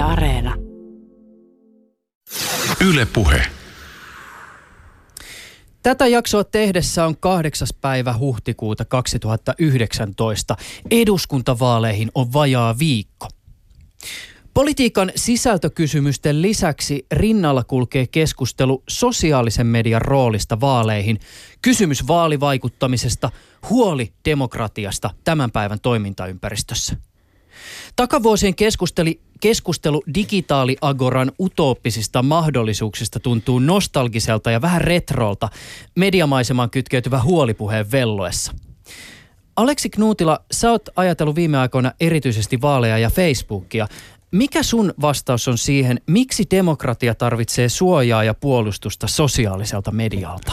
Yle Areena. Yle Puhe. Tätä jaksoa tehdessä on kahdeksas päivä huhtikuuta 2019. Eduskuntavaaleihin on vajaa viikko. Politiikan sisältökysymysten lisäksi rinnalla kulkee keskustelu sosiaalisen median roolista vaaleihin, kysymys vaalivaikuttamisesta, huoli demokratiasta tämän päivän toimintaympäristössä. Takavuosien keskusteli, keskustelu digitaaliagoran utooppisista mahdollisuuksista tuntuu nostalgiselta ja vähän retrolta mediamaisemaan kytkeytyvä huolipuheen velloessa. Aleksi Knuutila, sä oot ajatellut viime aikoina erityisesti vaaleja ja Facebookia. Mikä sun vastaus on siihen, miksi demokratia tarvitsee suojaa ja puolustusta sosiaaliselta medialta?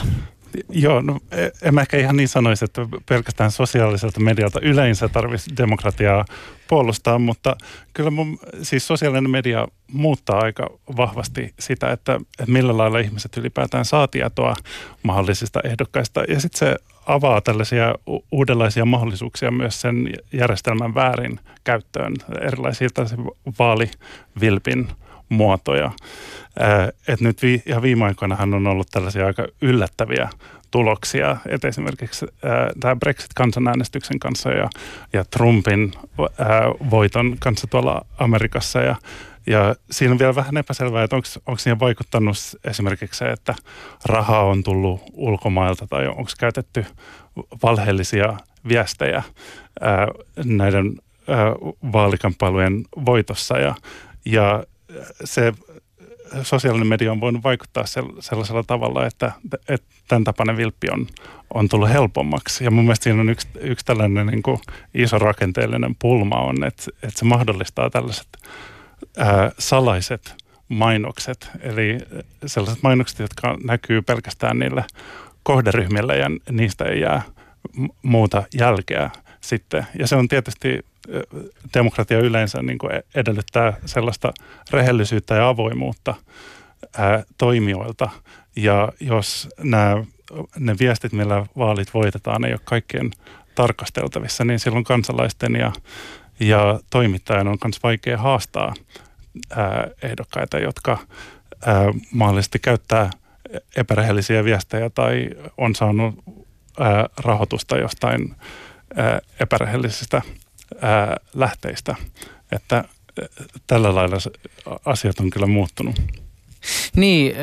Joo, no e, en mä ehkä ihan niin sanoisi, että pelkästään sosiaaliselta medialta yleensä tarvitsisi demokratiaa puolustaa, mutta kyllä mun, siis sosiaalinen media muuttaa aika vahvasti sitä, että, että millä lailla ihmiset ylipäätään saa tietoa mahdollisista ehdokkaista. Ja sitten se avaa tällaisia uudenlaisia mahdollisuuksia myös sen järjestelmän väärin käyttöön, erilaisia vaalivilpin muotoja. Et nyt vi, ihan viime aikoinahan on ollut tällaisia aika yllättäviä tuloksia, että esimerkiksi tämä Brexit-kansanäänestyksen kanssa ja, ja Trumpin ää, voiton kanssa tuolla Amerikassa ja ja siinä on vielä vähän epäselvää, että onko siihen vaikuttanut esimerkiksi se, että rahaa on tullut ulkomailta tai onko käytetty valheellisia viestejä ää, näiden ää, vaalikamppailujen voitossa. Ja, ja se sosiaalinen media on voinut vaikuttaa sellaisella tavalla, että, että tämän tapainen vilppi on, on tullut helpommaksi. Ja mun mielestä siinä on yksi, yksi tällainen niin kuin iso rakenteellinen pulma on, että, että se mahdollistaa tällaiset ää, salaiset mainokset, eli sellaiset mainokset, jotka näkyy pelkästään niille kohderyhmillä ja niistä ei jää muuta jälkeä sitten. Ja se on tietysti demokratia yleensä niin kuin edellyttää sellaista rehellisyyttä ja avoimuutta ää, toimijoilta. Ja jos nämä, ne viestit, millä vaalit voitetaan, ei ole kaikkien tarkasteltavissa, niin silloin kansalaisten ja, ja toimittajan on myös vaikea haastaa ää, ehdokkaita, jotka ää, mahdollisesti käyttää epärehellisiä viestejä tai on saanut ää, rahoitusta jostain ää, epärehellisistä ää, lähteistä. Että tällä lailla asiat on kyllä muuttunut. Niin,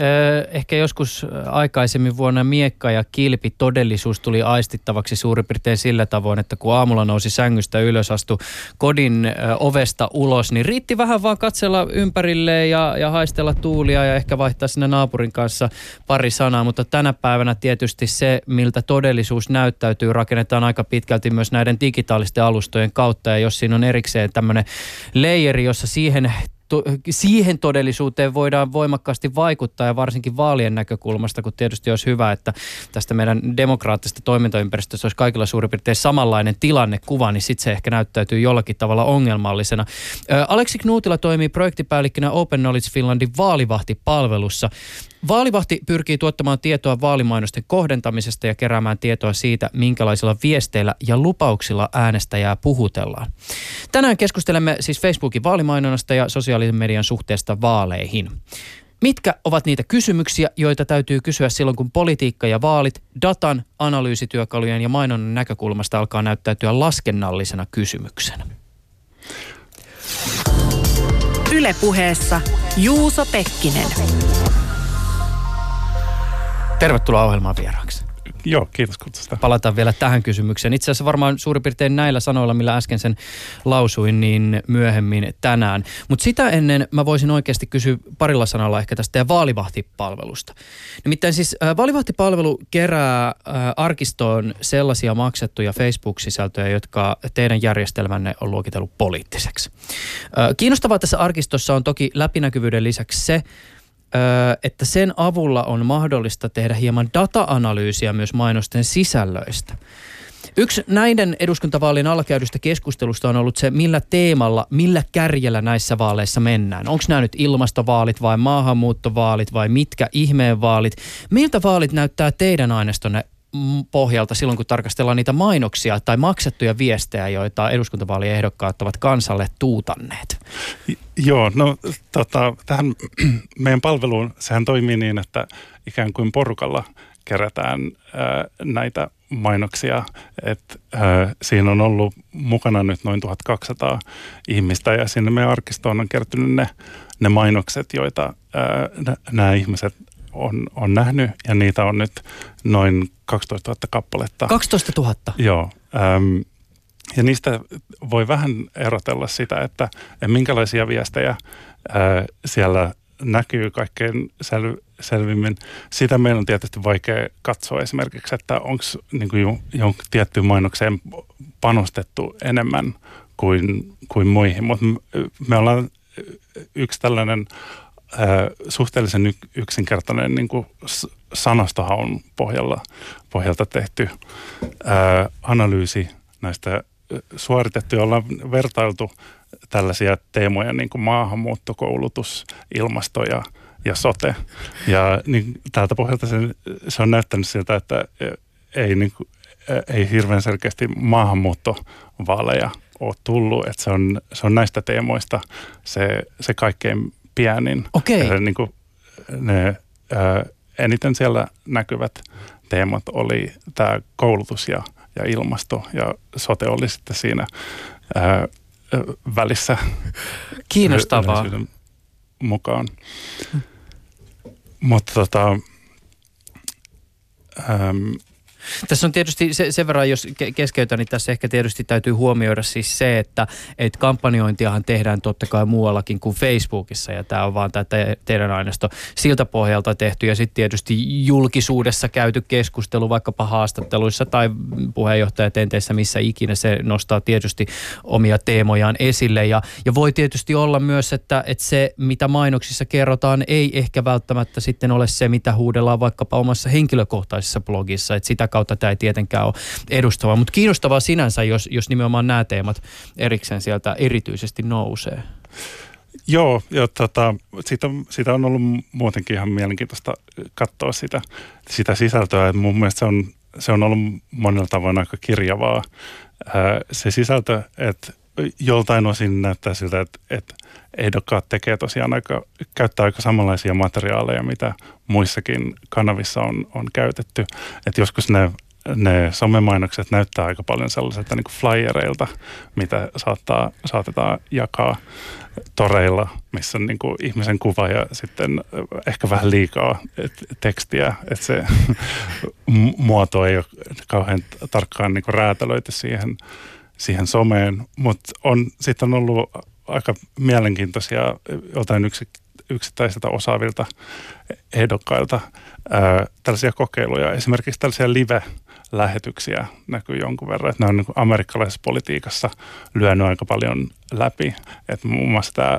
ehkä joskus aikaisemmin vuonna miekka ja kilpi todellisuus tuli aistittavaksi suurin piirtein sillä tavoin, että kun aamulla nousi sängystä ylös, astui kodin ovesta ulos, niin riitti vähän vaan katsella ympärille ja, ja haistella tuulia ja ehkä vaihtaa sinne naapurin kanssa pari sanaa, mutta tänä päivänä tietysti se, miltä todellisuus näyttäytyy, rakennetaan aika pitkälti myös näiden digitaalisten alustojen kautta. Ja jos siinä on erikseen tämmöinen leijeri, jossa siihen siihen todellisuuteen voidaan voimakkaasti vaikuttaa ja varsinkin vaalien näkökulmasta, kun tietysti olisi hyvä, että tästä meidän demokraattisesta toimintaympäristöstä olisi kaikilla suurin piirtein samanlainen tilannekuva, niin sitten se ehkä näyttäytyy jollakin tavalla ongelmallisena. Aleksi Knuutila toimii projektipäällikkönä Open Knowledge Finlandin vaalivahtipalvelussa. Vaalivahti pyrkii tuottamaan tietoa vaalimainosten kohdentamisesta ja keräämään tietoa siitä, minkälaisilla viesteillä ja lupauksilla äänestäjää puhutellaan. Tänään keskustelemme siis Facebookin vaalimainonnasta ja sosiaalisen median suhteesta vaaleihin. Mitkä ovat niitä kysymyksiä, joita täytyy kysyä silloin, kun politiikka ja vaalit datan, analyysityökalujen ja mainonnan näkökulmasta alkaa näyttäytyä laskennallisena kysymyksenä? Ylepuheessa Juuso Pekkinen. Tervetuloa ohjelmaan vieraaksi. Joo, kiitos kutsusta. Palataan vielä tähän kysymykseen. Itse asiassa varmaan suurin piirtein näillä sanoilla, millä äsken sen lausuin, niin myöhemmin tänään. Mutta sitä ennen mä voisin oikeasti kysyä parilla sanalla ehkä tästä teidän vaalivahtipalvelusta. Nimittäin siis äh, vaalivahtipalvelu kerää äh, arkistoon sellaisia maksettuja Facebook-sisältöjä, jotka teidän järjestelmänne on luokitellut poliittiseksi. Äh, kiinnostavaa tässä arkistossa on toki läpinäkyvyyden lisäksi se, että sen avulla on mahdollista tehdä hieman data-analyysiä myös mainosten sisällöistä. Yksi näiden eduskuntavaalien alla käydystä keskustelusta on ollut se, millä teemalla, millä kärjellä näissä vaaleissa mennään. Onko nämä nyt ilmastovaalit vai maahanmuuttovaalit vai mitkä ihmeen vaalit? Miltä vaalit näyttää teidän aineistonne pohjalta silloin, kun tarkastellaan niitä mainoksia tai maksettuja viestejä, joita eduskuntavaalien ehdokkaat ovat kansalle tuutanneet? Joo, no tota, tähän meidän palveluun sehän toimii niin, että ikään kuin porukalla kerätään ää, näitä mainoksia. Et, ää, siinä on ollut mukana nyt noin 1200 ihmistä ja sinne meidän arkistoon on kertynyt ne, ne mainokset, joita nämä ihmiset on, on nähnyt ja niitä on nyt noin 12 000 kappaletta. 12 000? Joo. Äm, ja niistä voi vähän erotella sitä, että, että minkälaisia viestejä ää, siellä näkyy kaikkein sel, selvimmin. Sitä meillä on tietysti vaikea katsoa esimerkiksi, että onko niin jonkun tiettyyn mainokseen panostettu enemmän kuin, kuin muihin. Mutta me ollaan yksi tällainen ää, suhteellisen yksinkertainen niin sanastohaun pohjalla, pohjalta tehty ää, analyysi näistä suoritettu, ollaan vertailtu tällaisia teemoja niin kuin maahanmuutto, koulutus, ilmasto ja, ja sote. Ja niin tältä pohjalta se, se on näyttänyt siltä, että ei, niin kuin, ei hirveän selkeästi maahanmuuttovaaleja ole tullut. Että se, on, se on näistä teemoista se, se kaikkein pienin. Okay. Niin kuin ne ää, eniten siellä näkyvät teemat oli tämä koulutus ja, ja ilmasto ja sote oli sitten siinä ää, välissä. Kiinnostavaa. Mukaan. Mutta tota, tässä on tietysti se, sen verran, jos keskeytän, niin tässä ehkä tietysti täytyy huomioida siis se, että, että kampanjointiahan tehdään totta kai muuallakin kuin Facebookissa ja tämä on vaan tämä teidän aineisto siltä pohjalta tehty. Ja sitten tietysti julkisuudessa käyty keskustelu vaikkapa haastatteluissa tai puheenjohtajatenteissä, missä ikinä se nostaa tietysti omia teemojaan esille. Ja, ja voi tietysti olla myös, että, että se mitä mainoksissa kerrotaan ei ehkä välttämättä sitten ole se, mitä huudellaan vaikkapa omassa henkilökohtaisessa blogissa, että sitä kautta tämä ei tietenkään ole edustava. Mutta kiinnostavaa sinänsä, jos, jos nimenomaan nämä teemat erikseen sieltä erityisesti nousee. Joo, jo, tota, siitä, siitä on ollut muutenkin ihan mielenkiintoista katsoa sitä, sitä sisältöä. Et mun mielestä se on, se on ollut monella tavoin aika kirjavaa. Se sisältö, että joltain osin näyttää siltä, että, että ehdokkaat tekee tosiaan aika, käyttää aika samanlaisia materiaaleja, mitä muissakin kanavissa on, on käytetty. Että joskus ne, ne somemainokset näyttää aika paljon sellaiselta niin flyereilta, mitä saattaa, saatetaan jakaa toreilla, missä on niin kuin ihmisen kuva ja sitten ehkä vähän liikaa et, tekstiä, että se muoto ei ole kauhean tarkkaan niin kuin räätälöity siihen, siihen someen, mutta on sitten ollut aika mielenkiintoisia jotain yksi, yksittäisiltä osaavilta ehdokkailta ää, tällaisia kokeiluja. Esimerkiksi tällaisia live-lähetyksiä näkyy jonkun verran, että ne on niin amerikkalaisessa politiikassa lyönyt aika paljon läpi. Että muun muassa tämä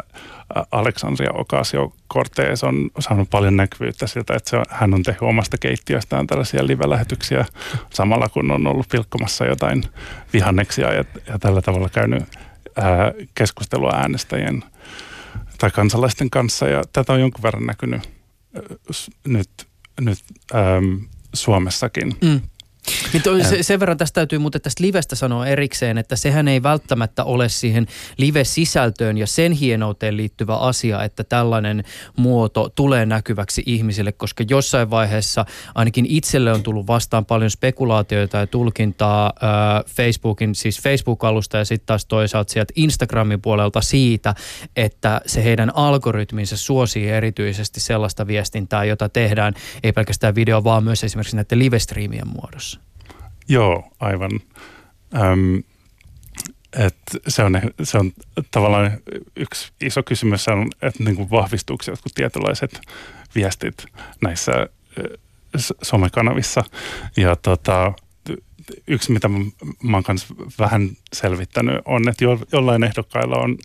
Aleksandria Ocasio-Cortez on saanut paljon näkyvyyttä siltä, että se, hän on tehnyt omasta keittiöstään tällaisia live-lähetyksiä samalla kun on ollut pilkkomassa jotain vihanneksia ja, ja tällä tavalla käynyt keskustelua äänestäjien tai kansalaisten kanssa ja tätä on jonkun verran näkynyt nyt, nyt ää, Suomessakin. Mm. Niin toi, se, sen verran tästä täytyy muuten tästä livestä sanoa erikseen, että sehän ei välttämättä ole siihen live-sisältöön ja sen hienouteen liittyvä asia, että tällainen muoto tulee näkyväksi ihmisille, koska jossain vaiheessa ainakin itselle on tullut vastaan paljon spekulaatioita ja tulkintaa Facebookin, siis Facebook-alusta ja sitten taas toisaalta sieltä Instagramin puolelta siitä, että se heidän algoritminsa suosii erityisesti sellaista viestintää, jota tehdään ei pelkästään video, vaan myös esimerkiksi näiden live-striimien muodossa. Joo, aivan. Öm, et se, on, se on tavallaan yksi iso kysymys on, että niin kuin vahvistuuko jotkut tietynlaiset viestit näissä somekanavissa. Ja tota, yksi, mitä mä oon kanssa vähän selvittänyt, on, että jo, jollain ehdokkailla on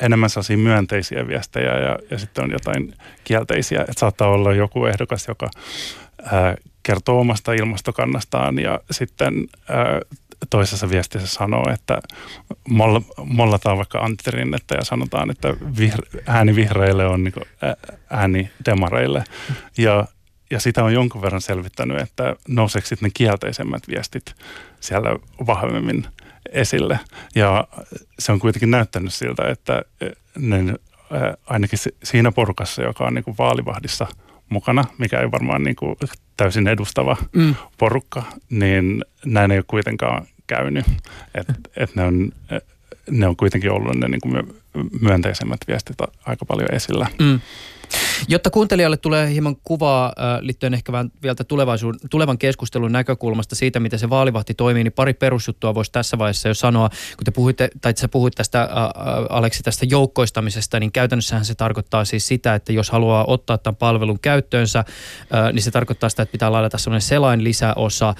enemmän sellaisia myönteisiä viestejä ja, ja sitten on jotain kielteisiä. Että saattaa olla joku ehdokas, joka ää, kertoo omasta ilmastokannastaan ja sitten toisessa viestissä sanoo, että molla, mollataan vaikka Antti Rinnettä ja sanotaan, että ääni vihreille on niin ääni demareille. Ja, ja sitä on jonkun verran selvittänyt, että nouseeko sitten ne kielteisemmät viestit siellä vahvemmin esille. Ja se on kuitenkin näyttänyt siltä, että ne ainakin siinä porukassa, joka on niin kuin vaalivahdissa mukana, mikä ei varmaan niin kuin täysin edustava mm. porukka, niin näin ei ole kuitenkaan käynyt. Et, et ne, on, ne on kuitenkin ollut ne niin kuin myönteisemmät viestit aika paljon esillä. Mm. Jotta kuuntelijalle tulee hieman kuvaa äh, liittyen ehkä vähän vielä tulevan keskustelun näkökulmasta siitä, miten se vaalivahti toimii, niin pari perusjuttua voisi tässä vaiheessa jo sanoa. Kun te puhuitte, tai sä puhuit tästä, äh, Aleksi, tästä joukkoistamisesta, niin käytännössähän se tarkoittaa siis sitä, että jos haluaa ottaa tämän palvelun käyttöönsä, äh, niin se tarkoittaa sitä, että pitää ladata sellainen selain lisäosa.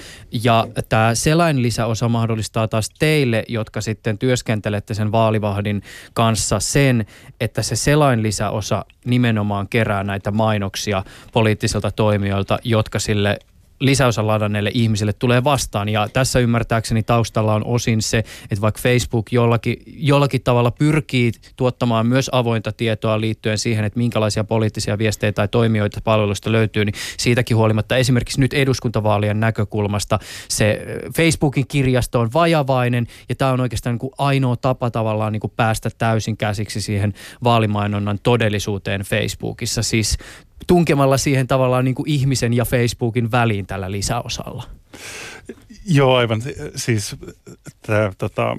Ja tämä selain lisäosa mahdollistaa taas teille, jotka sitten työskentelette sen vaalivahdin kanssa sen, että se selain lisäosa nimenomaan kerää näitä mainoksia poliittisilta toimijoilta, jotka sille lisäosa ladanneille ihmisille tulee vastaan. Ja tässä ymmärtääkseni taustalla on osin se, että vaikka Facebook jollakin, jollakin tavalla pyrkii tuottamaan myös avointa tietoa liittyen siihen, että minkälaisia poliittisia viestejä tai toimijoita palveluista löytyy, niin siitäkin huolimatta esimerkiksi nyt eduskuntavaalien näkökulmasta se Facebookin kirjasto on vajavainen ja tämä on oikeastaan niin kuin ainoa tapa tavallaan niin kuin päästä täysin käsiksi siihen vaalimainonnan todellisuuteen Facebookissa. Siis tunkemalla siihen tavallaan niin kuin ihmisen ja Facebookin väliin tällä lisäosalla. Joo, aivan. Siis tämä tota,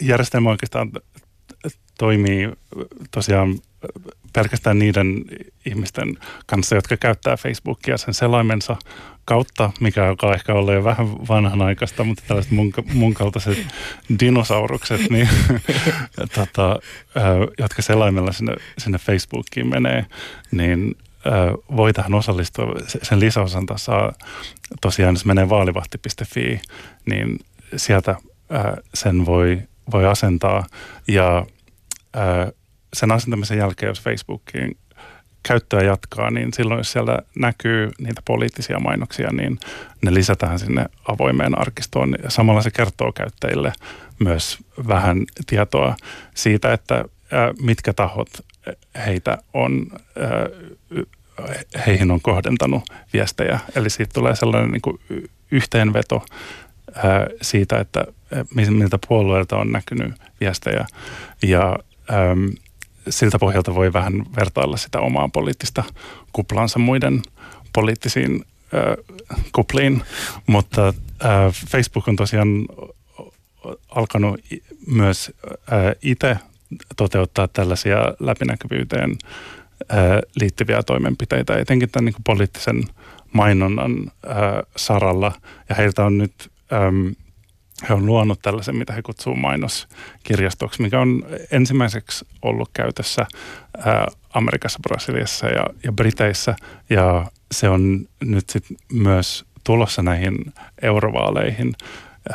järjestelmä oikeastaan toimii tosiaan pelkästään niiden ihmisten kanssa, jotka käyttää Facebookia sen selaimensa kautta, mikä alkaa ehkä olla jo vähän vanhanaikaista, mutta tällaiset mun, mun kaltaiset dinosaurukset, niin, tota, jotka selaimella sinne, sinne Facebookiin menee, niin voi tähän osallistua. Sen lisäosan saa tosiaan, jos menee vaalivahti.fi, niin sieltä sen voi, voi asentaa ja sen asentamisen jälkeen, jos Facebookiin käyttöä jatkaa, niin silloin jos siellä näkyy niitä poliittisia mainoksia, niin ne lisätään sinne avoimeen arkistoon. Ja samalla se kertoo käyttäjille myös vähän tietoa siitä, että mitkä tahot heitä on, heihin on kohdentanut viestejä. Eli siitä tulee sellainen niin kuin yhteenveto siitä, että miltä puolueelta on näkynyt viestejä. Ja siltä pohjalta voi vähän vertailla sitä omaa poliittista kuplansa muiden poliittisiin äh, kupliin, mutta äh, Facebook on tosiaan alkanut myös äh, itse toteuttaa tällaisia läpinäkyvyyteen äh, liittyviä toimenpiteitä, etenkin tämän niin poliittisen mainonnan äh, saralla. Ja heiltä on nyt ähm, he on luonut tällaisen, mitä he kutsuu mainoskirjastoksi, mikä on ensimmäiseksi ollut käytössä ää, Amerikassa, Brasiliassa ja, ja Briteissä. Ja se on nyt sit myös tulossa näihin eurovaaleihin.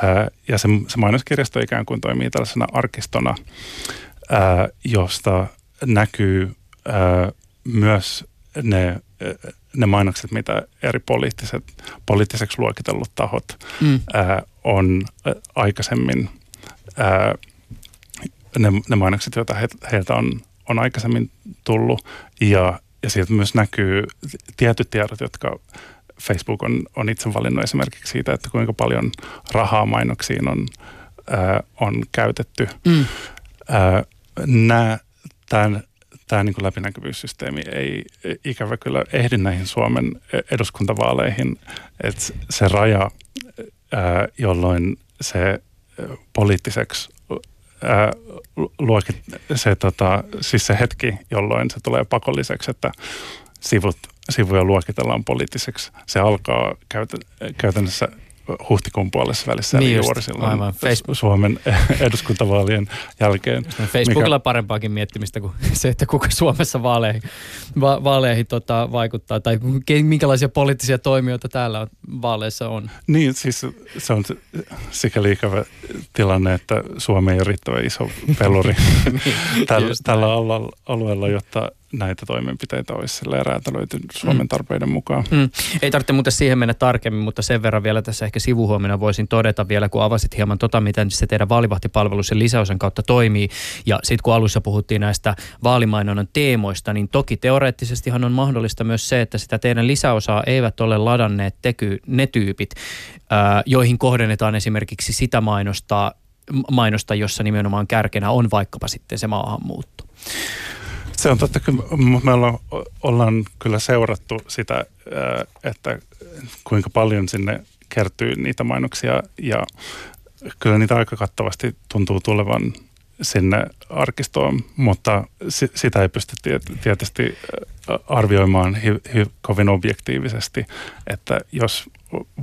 Ää, ja se, se mainoskirjasto ikään kuin toimii tällaisena arkistona, ää, josta näkyy ää, myös ne ne mainokset, mitä eri poliittiset, poliittiseksi luokitellut tahot mm. ää, on aikaisemmin, ää, ne, ne mainokset, joita he, heiltä on, on aikaisemmin tullut, ja, ja sieltä myös näkyy tietyt tiedot, jotka Facebook on, on itse valinnut esimerkiksi siitä, että kuinka paljon rahaa mainoksiin on, ää, on käytetty. Mm. Tämän, tämä niin läpinäkyvyyssysteemi ei ikävä kyllä ehdi näihin Suomen eduskuntavaaleihin. Että se raja, jolloin se poliittiseksi luokit, se, tota, siis se hetki, jolloin se tulee pakolliseksi, että sivut, sivuja luokitellaan poliittiseksi, se alkaa käytännössä huhtikuun puolessa välissä, niin eli juuri silloin aivan. Facebook. Suomen eduskuntavaalien jälkeen. Facebookilla mikä... parempaakin miettimistä kuin se, että kuka Suomessa vaaleihin, va- vaaleihin tota, vaikuttaa, tai minkälaisia poliittisia toimijoita täällä on, vaaleissa on. Niin, siis se on sikäli ikävä tilanne, että Suomi ei ole riittävän iso peluri niin, tällä, tällä alueella, jotta näitä toimenpiteitä olisi räätälöity Suomen mm. tarpeiden mukaan. Mm. Ei tarvitse muuten siihen mennä tarkemmin, mutta sen verran vielä tässä ehkä sivuhuomina voisin todeta vielä, kun avasit hieman tota, miten se teidän vaalivahtipalvelu sen lisäosan kautta toimii. Ja sitten kun alussa puhuttiin näistä vaalimainonnan teemoista, niin toki teoreettisestihan on mahdollista myös se, että sitä teidän lisäosaa eivät ole ladanneet teky, ne tyypit, joihin kohdennetaan esimerkiksi sitä mainostaa, mainosta, jossa nimenomaan kärkenä on vaikkapa sitten se maahanmuutto. Se on totta, kyllä me ollaan, ollaan kyllä seurattu sitä, että kuinka paljon sinne kertyy niitä mainoksia ja kyllä niitä aika kattavasti tuntuu tulevan sinne arkistoon, mutta sitä ei pysty tietysti arvioimaan hi- kovin objektiivisesti, että jos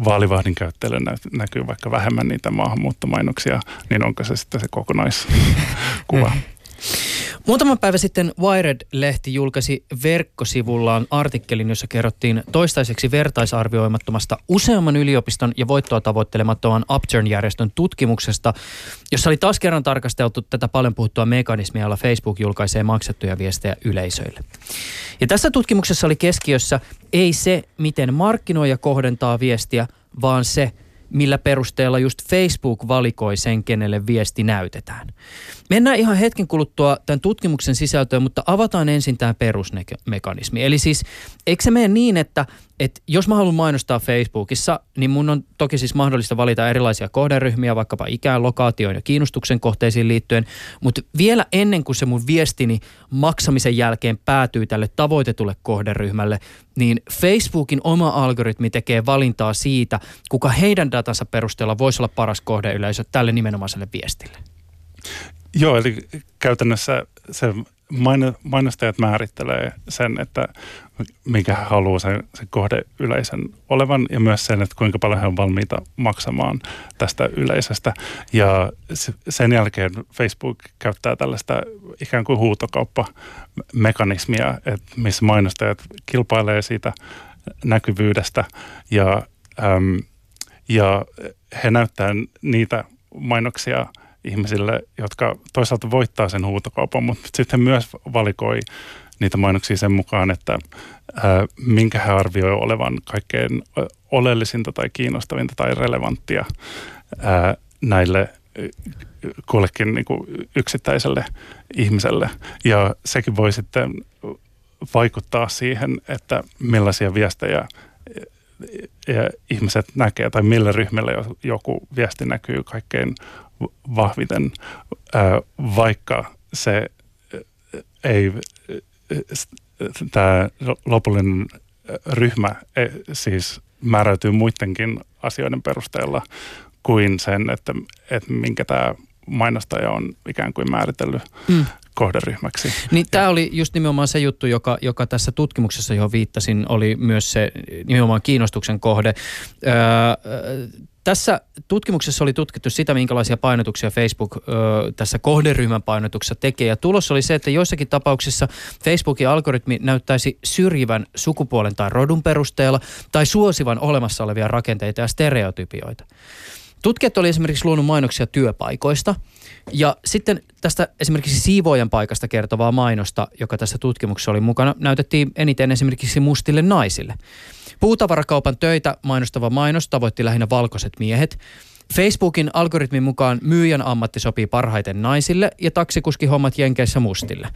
vaalivahdin käyttäjälle näkyy vaikka vähemmän niitä maahanmuuttomainoksia, niin onko se sitten se kokonaiskuva? Mm. Muutama päivä sitten Wired-lehti julkaisi verkkosivullaan artikkelin, jossa kerrottiin toistaiseksi vertaisarvioimattomasta useamman yliopiston ja voittoa tavoittelemattoman Upturn-järjestön tutkimuksesta, jossa oli taas kerran tarkasteltu tätä paljon puhuttua mekanismia, jolla Facebook julkaisee maksettuja viestejä yleisöille. Ja tässä tutkimuksessa oli keskiössä ei se, miten markkinoija kohdentaa viestiä, vaan se, millä perusteella just Facebook valikoi sen, kenelle viesti näytetään. Mennään ihan hetken kuluttua tämän tutkimuksen sisältöön, mutta avataan ensin tämä perusmekanismi. Eli siis, eikö se mene niin, että, että jos mä haluan mainostaa Facebookissa, niin mun on toki siis mahdollista valita erilaisia kohderyhmiä, vaikkapa ikään, lokaatioon ja kiinnostuksen kohteisiin liittyen, mutta vielä ennen kuin se mun viestini maksamisen jälkeen päätyy tälle tavoitetulle kohderyhmälle, niin Facebookin oma algoritmi tekee valintaa siitä, kuka heidän datansa perusteella voisi olla paras kohdeyleisö tälle nimenomaiselle viestille. Joo, eli käytännössä se mainostajat määrittelee sen, että mikä haluaa sen, sen kohdeyleisön olevan ja myös sen, että kuinka paljon he on valmiita maksamaan tästä yleisöstä. Ja sen jälkeen Facebook käyttää tällaista ikään kuin huutokauppamekanismia, että missä mainostajat kilpailee siitä näkyvyydestä ja, äm, ja he näyttää niitä mainoksia – ihmisille, jotka toisaalta voittaa sen huutokaupan, mutta sitten myös valikoi niitä mainoksia sen mukaan, että ää, minkä he arvioi olevan kaikkein oleellisinta tai kiinnostavinta tai relevanttia ää, näille kullekin niin kuin yksittäiselle ihmiselle. Ja sekin voi sitten vaikuttaa siihen, että millaisia viestejä ihmiset näkee tai millä ryhmällä joku viesti näkyy kaikkein vahviten, vaikka se ei, tämä lopullinen ryhmä siis määräytyy muidenkin asioiden perusteella kuin sen, että, että minkä tämä mainostaja on ikään kuin määritellyt mm. kohderyhmäksi. Niin tämä oli just nimenomaan se juttu, joka, joka tässä tutkimuksessa, johon viittasin, oli myös se nimenomaan kiinnostuksen kohde. Öö, tässä tutkimuksessa oli tutkittu sitä, minkälaisia painotuksia Facebook ö, tässä kohderyhmän painotuksessa tekee. Ja tulos oli se, että joissakin tapauksissa Facebookin algoritmi näyttäisi syrjivän sukupuolen tai rodun perusteella tai suosivan olemassa olevia rakenteita ja stereotypioita. Tutkijat oli esimerkiksi luonut mainoksia työpaikoista ja sitten tästä esimerkiksi siivoojan paikasta kertovaa mainosta, joka tässä tutkimuksessa oli mukana, näytettiin eniten esimerkiksi mustille naisille. Puutavarakaupan töitä mainostava mainos tavoitti lähinnä valkoiset miehet. Facebookin algoritmin mukaan myyjän ammatti sopii parhaiten naisille ja taksikuskihommat Jenkeissä mustille.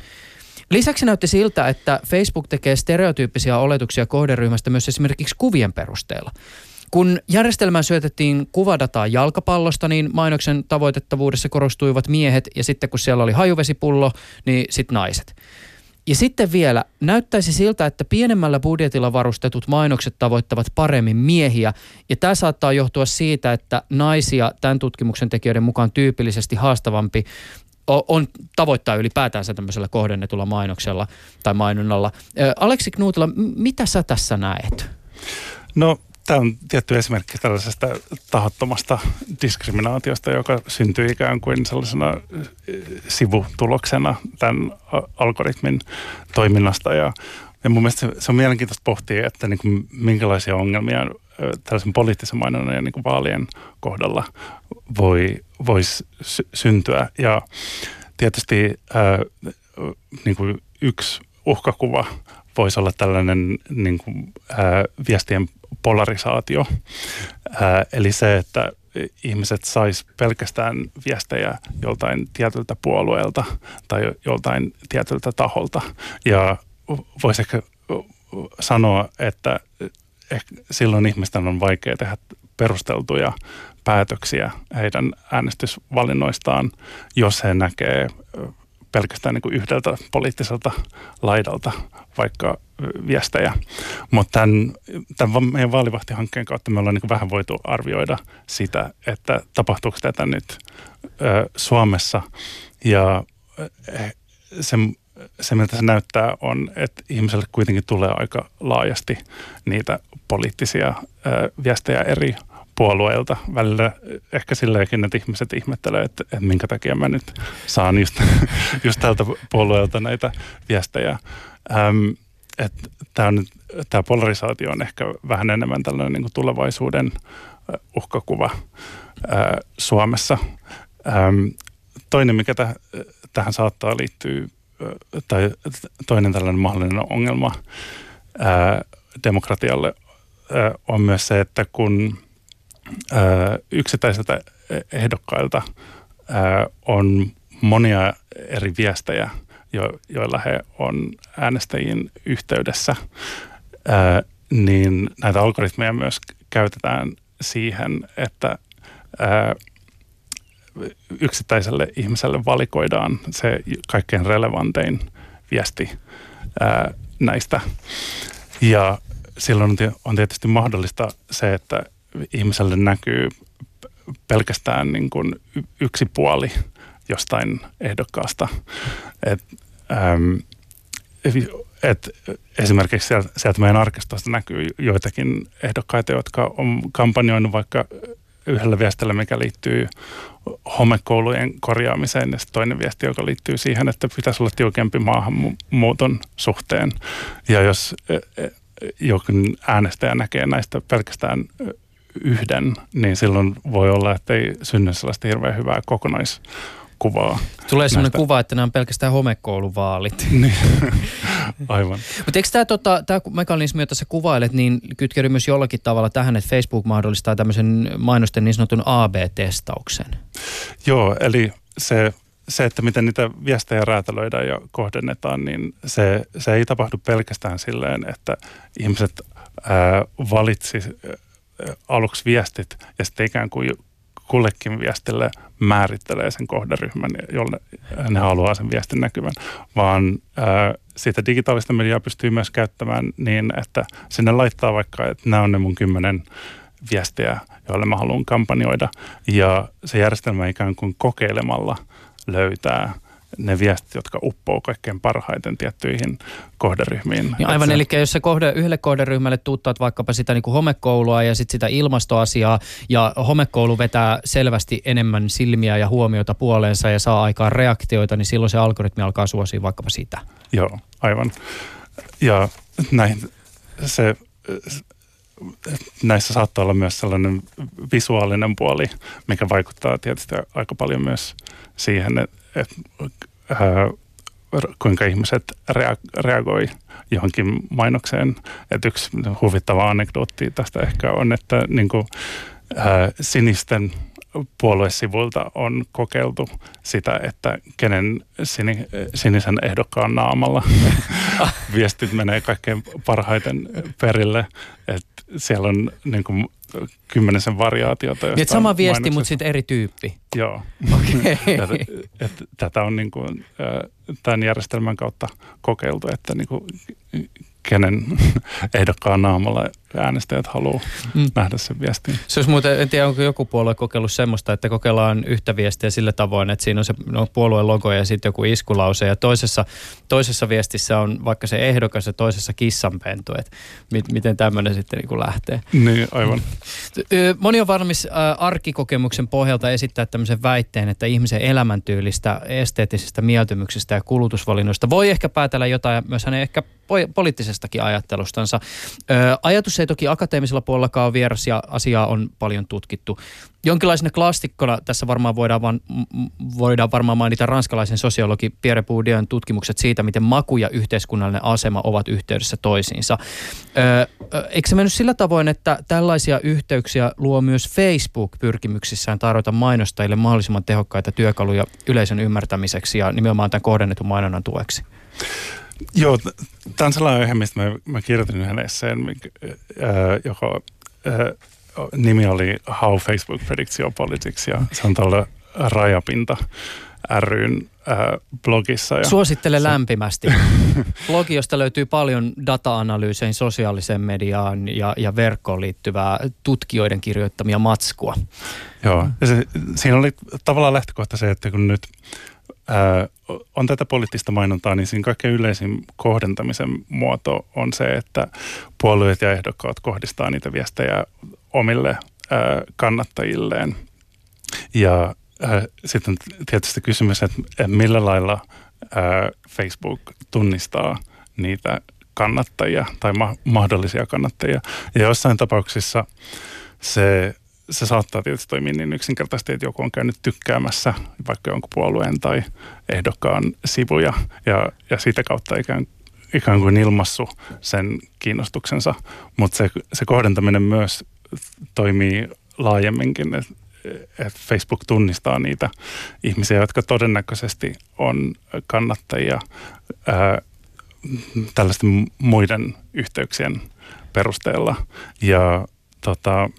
Lisäksi näytti siltä, että Facebook tekee stereotyyppisiä oletuksia kohderyhmästä myös esimerkiksi kuvien perusteella. Kun järjestelmään syötettiin kuvadataa jalkapallosta, niin mainoksen tavoitettavuudessa korostuivat miehet ja sitten kun siellä oli hajuvesipullo, niin sitten naiset. Ja sitten vielä, näyttäisi siltä, että pienemmällä budjetilla varustetut mainokset tavoittavat paremmin miehiä. Ja tämä saattaa johtua siitä, että naisia tämän tutkimuksen tekijöiden mukaan tyypillisesti haastavampi on tavoittaa ylipäätänsä tämmöisellä kohdennetulla mainoksella tai mainonnalla. Aleksi Knuutila, mitä sä tässä näet? No Tämä on tietty esimerkki tällaisesta tahottomasta diskriminaatiosta, joka syntyy ikään kuin sellaisena eh, sivutuloksena tämän algoritmin toiminnasta. Ja, ja mun mielestä se on mielenkiintoista pohtia, että niin kuin minkälaisia ongelmia tällaisen poliittisen mainonnan ja niin kuin vaalien kohdalla voi, voisi syntyä. Ja tietysti ää, niin kuin yksi uhkakuva voisi olla tällainen niin kuin, ää, viestien polarisaatio. Ää, eli se, että ihmiset sais pelkästään viestejä joltain tietyltä puolueelta tai joltain tietyltä taholta. Ja voisi ehkä sanoa, että silloin ihmisten on vaikea tehdä perusteltuja päätöksiä heidän äänestysvalinnoistaan, jos he näkee pelkästään niin kuin yhdeltä poliittiselta laidalta vaikka viestejä. Mutta tämän, tämän meidän vaalivahtihankkeen kautta me ollaan niin vähän voitu arvioida sitä, että tapahtuuko tätä nyt ö, Suomessa. Ja se, se, miltä se näyttää, on, että ihmiselle kuitenkin tulee aika laajasti niitä poliittisia ö, viestejä eri puolueilta. Välillä ehkä silleenkin, että ihmiset ihmettelee, että, että minkä takia mä nyt saan just, just tältä puolueelta näitä viestejä. Ähm, Tämä polarisaatio on ehkä vähän enemmän tällainen niin kuin tulevaisuuden uhkakuva ää, Suomessa. Ähm, toinen, mikä täh, tähän saattaa liittyä, tai toinen tällainen mahdollinen ongelma ää, demokratialle ää, on myös se, että kun yksittäisiltä ehdokkailta on monia eri viestejä, joilla he on äänestäjien yhteydessä, niin näitä algoritmeja myös käytetään siihen, että yksittäiselle ihmiselle valikoidaan se kaikkein relevantein viesti näistä. Ja silloin on tietysti mahdollista se, että ihmiselle näkyy pelkästään niin kuin yksi puoli jostain ehdokkaasta. Et, äm, et esimerkiksi sieltä, sieltä meidän arkistosta näkyy joitakin ehdokkaita, jotka on kampanjoinut vaikka yhdellä viestillä, mikä liittyy homekoulujen korjaamiseen ja toinen viesti, joka liittyy siihen, että pitäisi olla tiukempi maahanmuuton suhteen. Ja jos e, e, jokin äänestäjä näkee näistä pelkästään yhden, niin silloin voi olla, että ei synny sellaista hirveän hyvää kokonaiskuvaa. Tulee sellainen kuva, että nämä on pelkästään homekouluvaalit. niin, aivan. Mutta eikö tämä, tota, tämä mekanismi, jota sä kuvailet, niin kytkeydy myös jollakin tavalla tähän, että Facebook mahdollistaa tämmöisen mainosten niin sanotun AB-testauksen? Joo, eli se se, että miten niitä viestejä räätälöidään ja kohdennetaan, niin se, se ei tapahdu pelkästään silleen, että ihmiset ää, valitsi aluksi viestit ja sitten ikään kuin kullekin viestille määrittelee sen kohderyhmän, jolle ne haluaa sen viestin näkyvän, vaan ää, siitä digitaalista mediaa pystyy myös käyttämään niin, että sinne laittaa vaikka, että nämä on ne mun kymmenen viestiä, joille mä haluan kampanjoida, ja se järjestelmä ikään kuin kokeilemalla löytää – ne viestit, jotka uppoo kaikkein parhaiten tiettyihin kohderyhmiin. Niin aivan, se... eli jos se kohde, yhdelle kohderyhmälle tuuttaat vaikkapa sitä niin kuin homekoulua ja sitten sitä ilmastoasiaa, ja homekoulu vetää selvästi enemmän silmiä ja huomiota puoleensa ja saa aikaan reaktioita, niin silloin se algoritmi alkaa suosia vaikkapa sitä. Joo, aivan. Ja näin se näissä saattaa olla myös sellainen visuaalinen puoli, mikä vaikuttaa tietysti aika paljon myös siihen, että kuinka ihmiset reagoi johonkin mainokseen. Et yksi huvittava anekdootti tästä ehkä on, että niin kuin, ää, sinisten puoluesivuilta on kokeiltu sitä, että kenen sini, sinisen ehdokkaan naamalla viestit menee kaikkein parhaiten perille. Et siellä on niin kuin, kymmenisen variaatiota. Niin, sama viesti, mutta sitten eri tyyppi. Joo. Okay. tätä, että, tätä on niin kuin, tämän järjestelmän kautta kokeiltu, että niin kuin, kenen ehdokkaan naamalla äänestäjät haluaa mm. nähdä sen viestin. Se olisi muuten, en tiedä onko joku puolue kokeillut semmoista, että kokeillaan yhtä viestiä sillä tavoin, että siinä on se no, puolueen logo ja sitten joku iskulause ja toisessa, toisessa viestissä on vaikka se ehdokas ja toisessa kissanpentu, että mit, miten tämmöinen sitten niin kuin lähtee. Niin, aivan. Moni on valmis äh, arkikokemuksen pohjalta esittää tämmöisen väitteen, että ihmisen elämäntyylistä, esteettisistä mieltymyksistä ja kulutusvalinnoista voi ehkä päätellä jotain myös hänen ehkä poliittisestakin ajattelustansa. Ö, ajatus ei toki akateemisella puolellakaan ole vieras ja asiaa on paljon tutkittu. Jonkinlaisena klassikkona tässä varmaan voidaan, van, voidaan varmaan mainita ranskalaisen sosiologi Pierre Bourdieu'n tutkimukset siitä, miten maku ja yhteiskunnallinen asema ovat yhteydessä toisiinsa. Ö, eikö se mennyt sillä tavoin, että tällaisia yhteyksiä luo myös Facebook pyrkimyksissään tarjota mainostajille mahdollisimman tehokkaita työkaluja yleisön ymmärtämiseksi ja nimenomaan tämän kohdennetun mainonnan tueksi? Joo, tämä on sellainen aihe, mistä mä, mä kirjoitin yhden esseen, joka nimi oli How Facebook Predicts Your Politics ja se on tuolla Rajapinta ryn äh, blogissa. Ja Suosittele se... lämpimästi. Blogi, josta löytyy paljon data-analyyseihin, sosiaaliseen mediaan ja, ja verkkoon liittyvää tutkijoiden kirjoittamia matskua. Joo, ja se, siinä oli tavallaan lähtökohta se, että kun nyt ää, on tätä poliittista mainontaa, niin siinä kaikkein yleisin kohdentamisen muoto on se, että puolueet ja ehdokkaat kohdistaa niitä viestejä omille ää, kannattajilleen. Ja ää, sitten tietysti kysymys, että, millä lailla ää, Facebook tunnistaa niitä kannattajia tai ma- mahdollisia kannattajia. Ja jossain tapauksissa se se saattaa tietysti toimia niin yksinkertaisesti, että joku on käynyt tykkäämässä vaikka jonkun puolueen tai ehdokkaan sivuja ja, ja sitä kautta ikään, ikään kuin ilmassu sen kiinnostuksensa. Mutta se, se kohdentaminen myös toimii laajemminkin, että et Facebook tunnistaa niitä ihmisiä, jotka todennäköisesti on kannattajia ää, tällaisten muiden yhteyksien perusteella. Ja tota,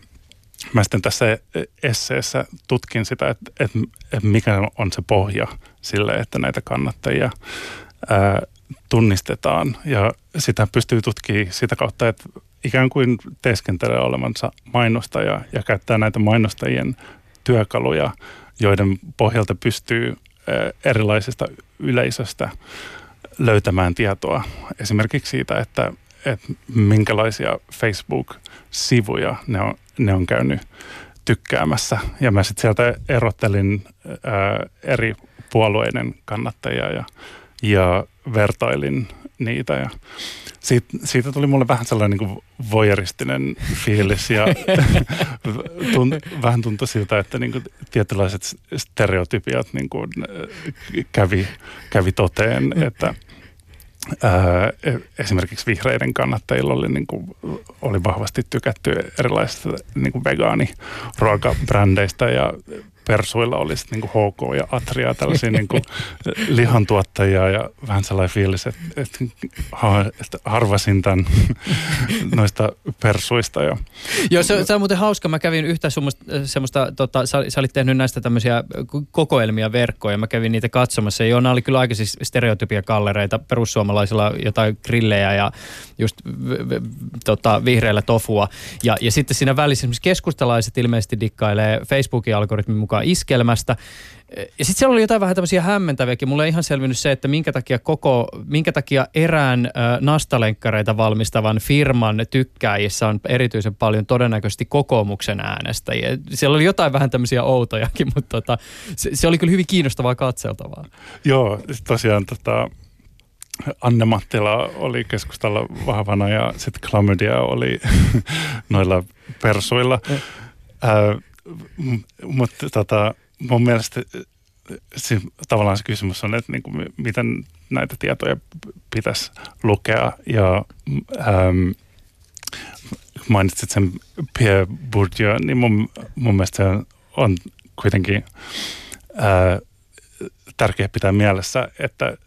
mä sitten tässä esseessä tutkin sitä, että, että, että mikä on se pohja sille, että näitä kannattajia ää, tunnistetaan. Ja sitä pystyy tutkimaan sitä kautta, että ikään kuin teeskentelee olevansa mainostaja ja käyttää näitä mainostajien työkaluja, joiden pohjalta pystyy erilaisista yleisöstä löytämään tietoa. Esimerkiksi siitä, että, että minkälaisia Facebook-sivuja ne on, ne on käynyt tykkäämässä. Ja mä sitten sieltä erottelin ää, eri puolueiden kannattajia ja, ja vertailin niitä. Ja siitä, siitä tuli mulle vähän sellainen niin voyeristinen fiilis ja tunt, vähän tuntui siltä, että niin kuin tietynlaiset stereotypiat niin kuin kävi, kävi toteen, että – esimerkiksi vihreiden kannattajilla oli, niin kuin, oli vahvasti tykätty erilaisista niin kuin vegaaniruokabrändeistä ja Persuilla oli sitten niin HK ja Atria, tällaisia niin kuin lihantuottajia ja vähän sellainen fiilis, että, että, että harvasin tämän noista Persuista jo. Joo, se, se on muuten hauska. Mä kävin yhtä semmoista, semmoista tota, sä, sä olit tehnyt näistä tämmöisiä kokoelmia verkkoja. Mä kävin niitä katsomassa. Joo, nämä oli kyllä aika siis stereotypia-kallereita. Perussuomalaisilla jotain grillejä ja just v, v, tota, vihreällä tofua. Ja, ja sitten siinä välissä esimerkiksi keskustalaiset ilmeisesti dikkailee Facebookin algoritmin mukaan mukaan iskelmästä. Ja sitten siellä oli jotain vähän tämmöisiä hämmentäviäkin. Mulle ei ihan selvinnyt se, että minkä takia, koko, minkä takia erään äh, nastalenkkareita valmistavan firman tykkääjissä on erityisen paljon todennäköisesti kokoomuksen äänestäjiä. Siellä oli jotain vähän tämmöisiä outojakin, mutta tota, se, se oli kyllä hyvin kiinnostavaa katseltavaa. Joo, tosiaan tota, Anne Mattila oli keskustalla vahvana ja sitten Klamydia oli noilla persuilla. Äh, mutta tota, mun mielestä se, tavallaan se kysymys on, että niin kuin, miten näitä tietoja pitäisi lukea. Ja ähm, mainitsit sen Pierre Bourdieu, niin mun, mun mielestä se on kuitenkin äh, tärkeää pitää mielessä, että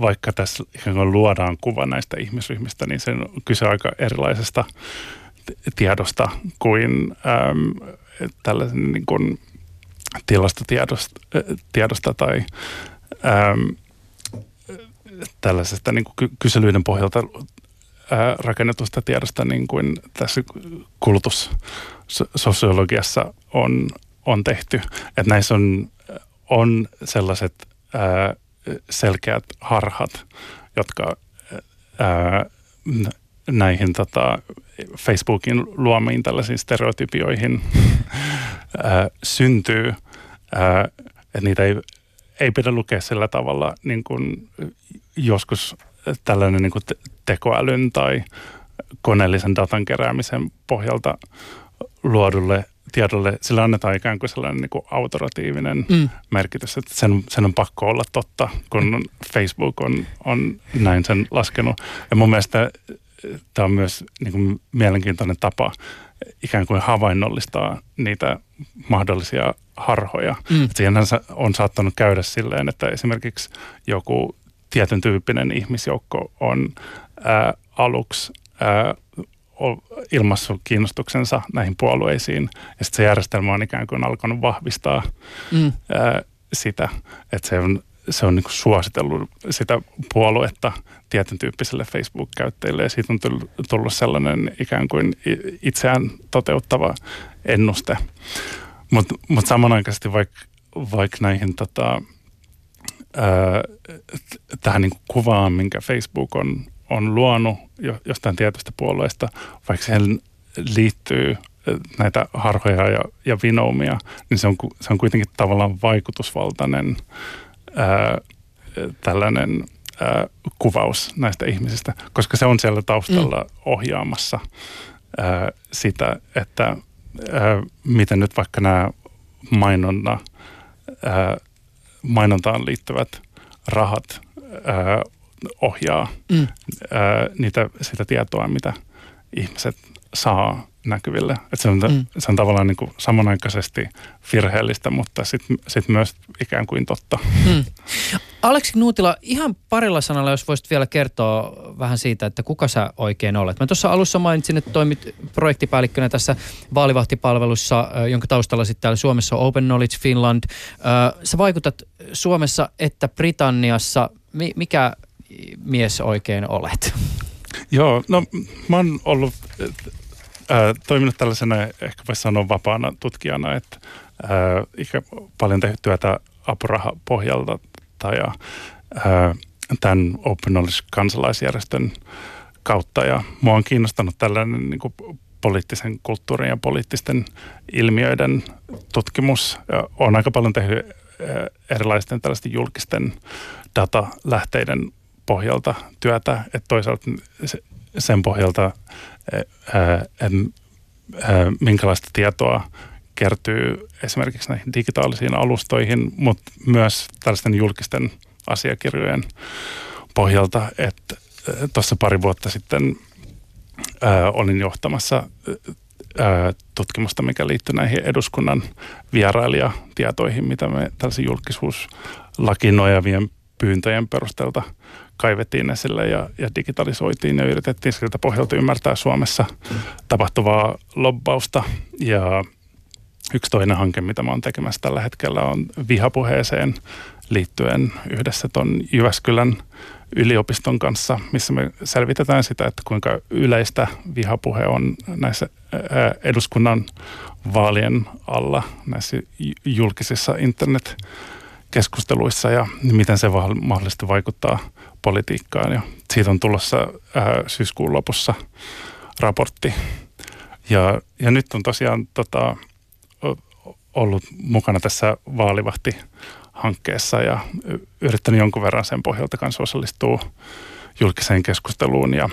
vaikka tässä luodaan kuva näistä ihmisryhmistä, niin se on kyse aika erilaisesta tiedosta kuin ähm, tällaisen niin kuin tilastotiedosta tiedosta tai äm, tällaisesta niin kuin kyselyiden pohjalta ää, rakennetusta tiedosta niin kuin tässä kulutussosiologiassa on, on tehty. Että näissä on, on sellaiset ää, selkeät harhat, jotka ää, näihin tota, Facebookin luomiin tällaisiin stereotypioihin ää, syntyy, ää, että niitä ei, ei pidä lukea sillä tavalla niin kuin joskus tällainen niin kuin tekoälyn tai koneellisen datan keräämisen pohjalta luodulle tiedolle, sillä annetaan ikään kuin sellainen niin kuin autoratiivinen mm. merkitys, että sen, sen on pakko olla totta, kun Facebook on, on näin sen laskenut. Ja mun mielestä tämä on myös niin kuin mielenkiintoinen tapa ikään kuin havainnollistaa niitä mahdollisia harhoja. Mm. Siinähän on saattanut käydä silleen, että esimerkiksi joku tietyn tyyppinen ihmisjoukko on ää, aluksi ää, ilmassut kiinnostuksensa näihin puolueisiin. Ja sitten se järjestelmä on ikään kuin alkanut vahvistaa mm. ää, sitä, että se on, se on niin suositellut sitä puoluetta tietyn tyyppiselle Facebook-käyttäjille ja siitä on tullut sellainen ikään kuin itseään toteuttava ennuste. Mutta mut samanaikaisesti vaikka vaik näihin tota, ää, tähän niin kuvaan, minkä Facebook on, on luonut jostain tietystä puolueesta, vaikka siihen liittyy näitä harhoja ja, ja vinoumia, niin se on, se on kuitenkin tavallaan vaikutusvaltainen ää, tällainen ää, kuvaus näistä ihmisistä, koska se on siellä taustalla mm. ohjaamassa ää, sitä, että ää, miten nyt vaikka nämä mainonna, ää, mainontaan liittyvät rahat ää, ohjaa mm. ää, niitä, sitä tietoa, mitä ihmiset saa näkyville. Että se, on, mm. se on tavallaan niin kuin samanaikaisesti virheellistä, mutta sitten sit myös ikään kuin totta. Mm. Aleksi Nuutila, ihan parilla sanalla, jos voisit vielä kertoa vähän siitä, että kuka sä oikein olet. Mä tuossa alussa mainitsin, että toimit projektipäällikkönä tässä vaalivahtipalvelussa, jonka taustalla sitten täällä Suomessa on Open Knowledge Finland. Sä vaikutat Suomessa että Britanniassa. Mikä mies oikein olet? Joo, no mä oon ollut toiminut tällaisena, ehkä voisi sanoa vapaana tutkijana, että ää, paljon tehty työtä apurahapohjalta tai ja, ää, tämän Open Knowledge-kansalaisjärjestön kautta. Ja mua on kiinnostanut tällainen niin kuin poliittisen kulttuurin ja poliittisten ilmiöiden tutkimus. Ja olen aika paljon tehnyt erilaisten tällaisten julkisten datalähteiden pohjalta työtä, että toisaalta sen pohjalta minkälaista tietoa kertyy esimerkiksi näihin digitaalisiin alustoihin, mutta myös tällaisten julkisten asiakirjojen pohjalta, että tuossa pari vuotta sitten olin johtamassa tutkimusta, mikä liittyy näihin eduskunnan vierailijatietoihin, mitä me tällaisen julkisuuslakiin nojavien pyyntöjen perusteelta kaivettiin esille ja, ja digitalisoitiin ja yritettiin siltä pohjalta ymmärtää Suomessa tapahtuvaa lobbausta. Ja yksi toinen hanke, mitä mä oon tekemässä tällä hetkellä, on vihapuheeseen liittyen yhdessä ton Jyväskylän yliopiston kanssa, missä me selvitetään sitä, että kuinka yleistä vihapuhe on näissä eduskunnan vaalien alla näissä julkisissa internet keskusteluissa ja miten se mahdollisesti vaikuttaa politiikkaan. Ja siitä on tulossa ää, äh, syyskuun lopussa raportti. Ja, ja nyt on tosiaan tota, ollut mukana tässä vaalivahti-hankkeessa ja yrittänyt jonkun verran sen pohjalta kanssa osallistua julkiseen keskusteluun ja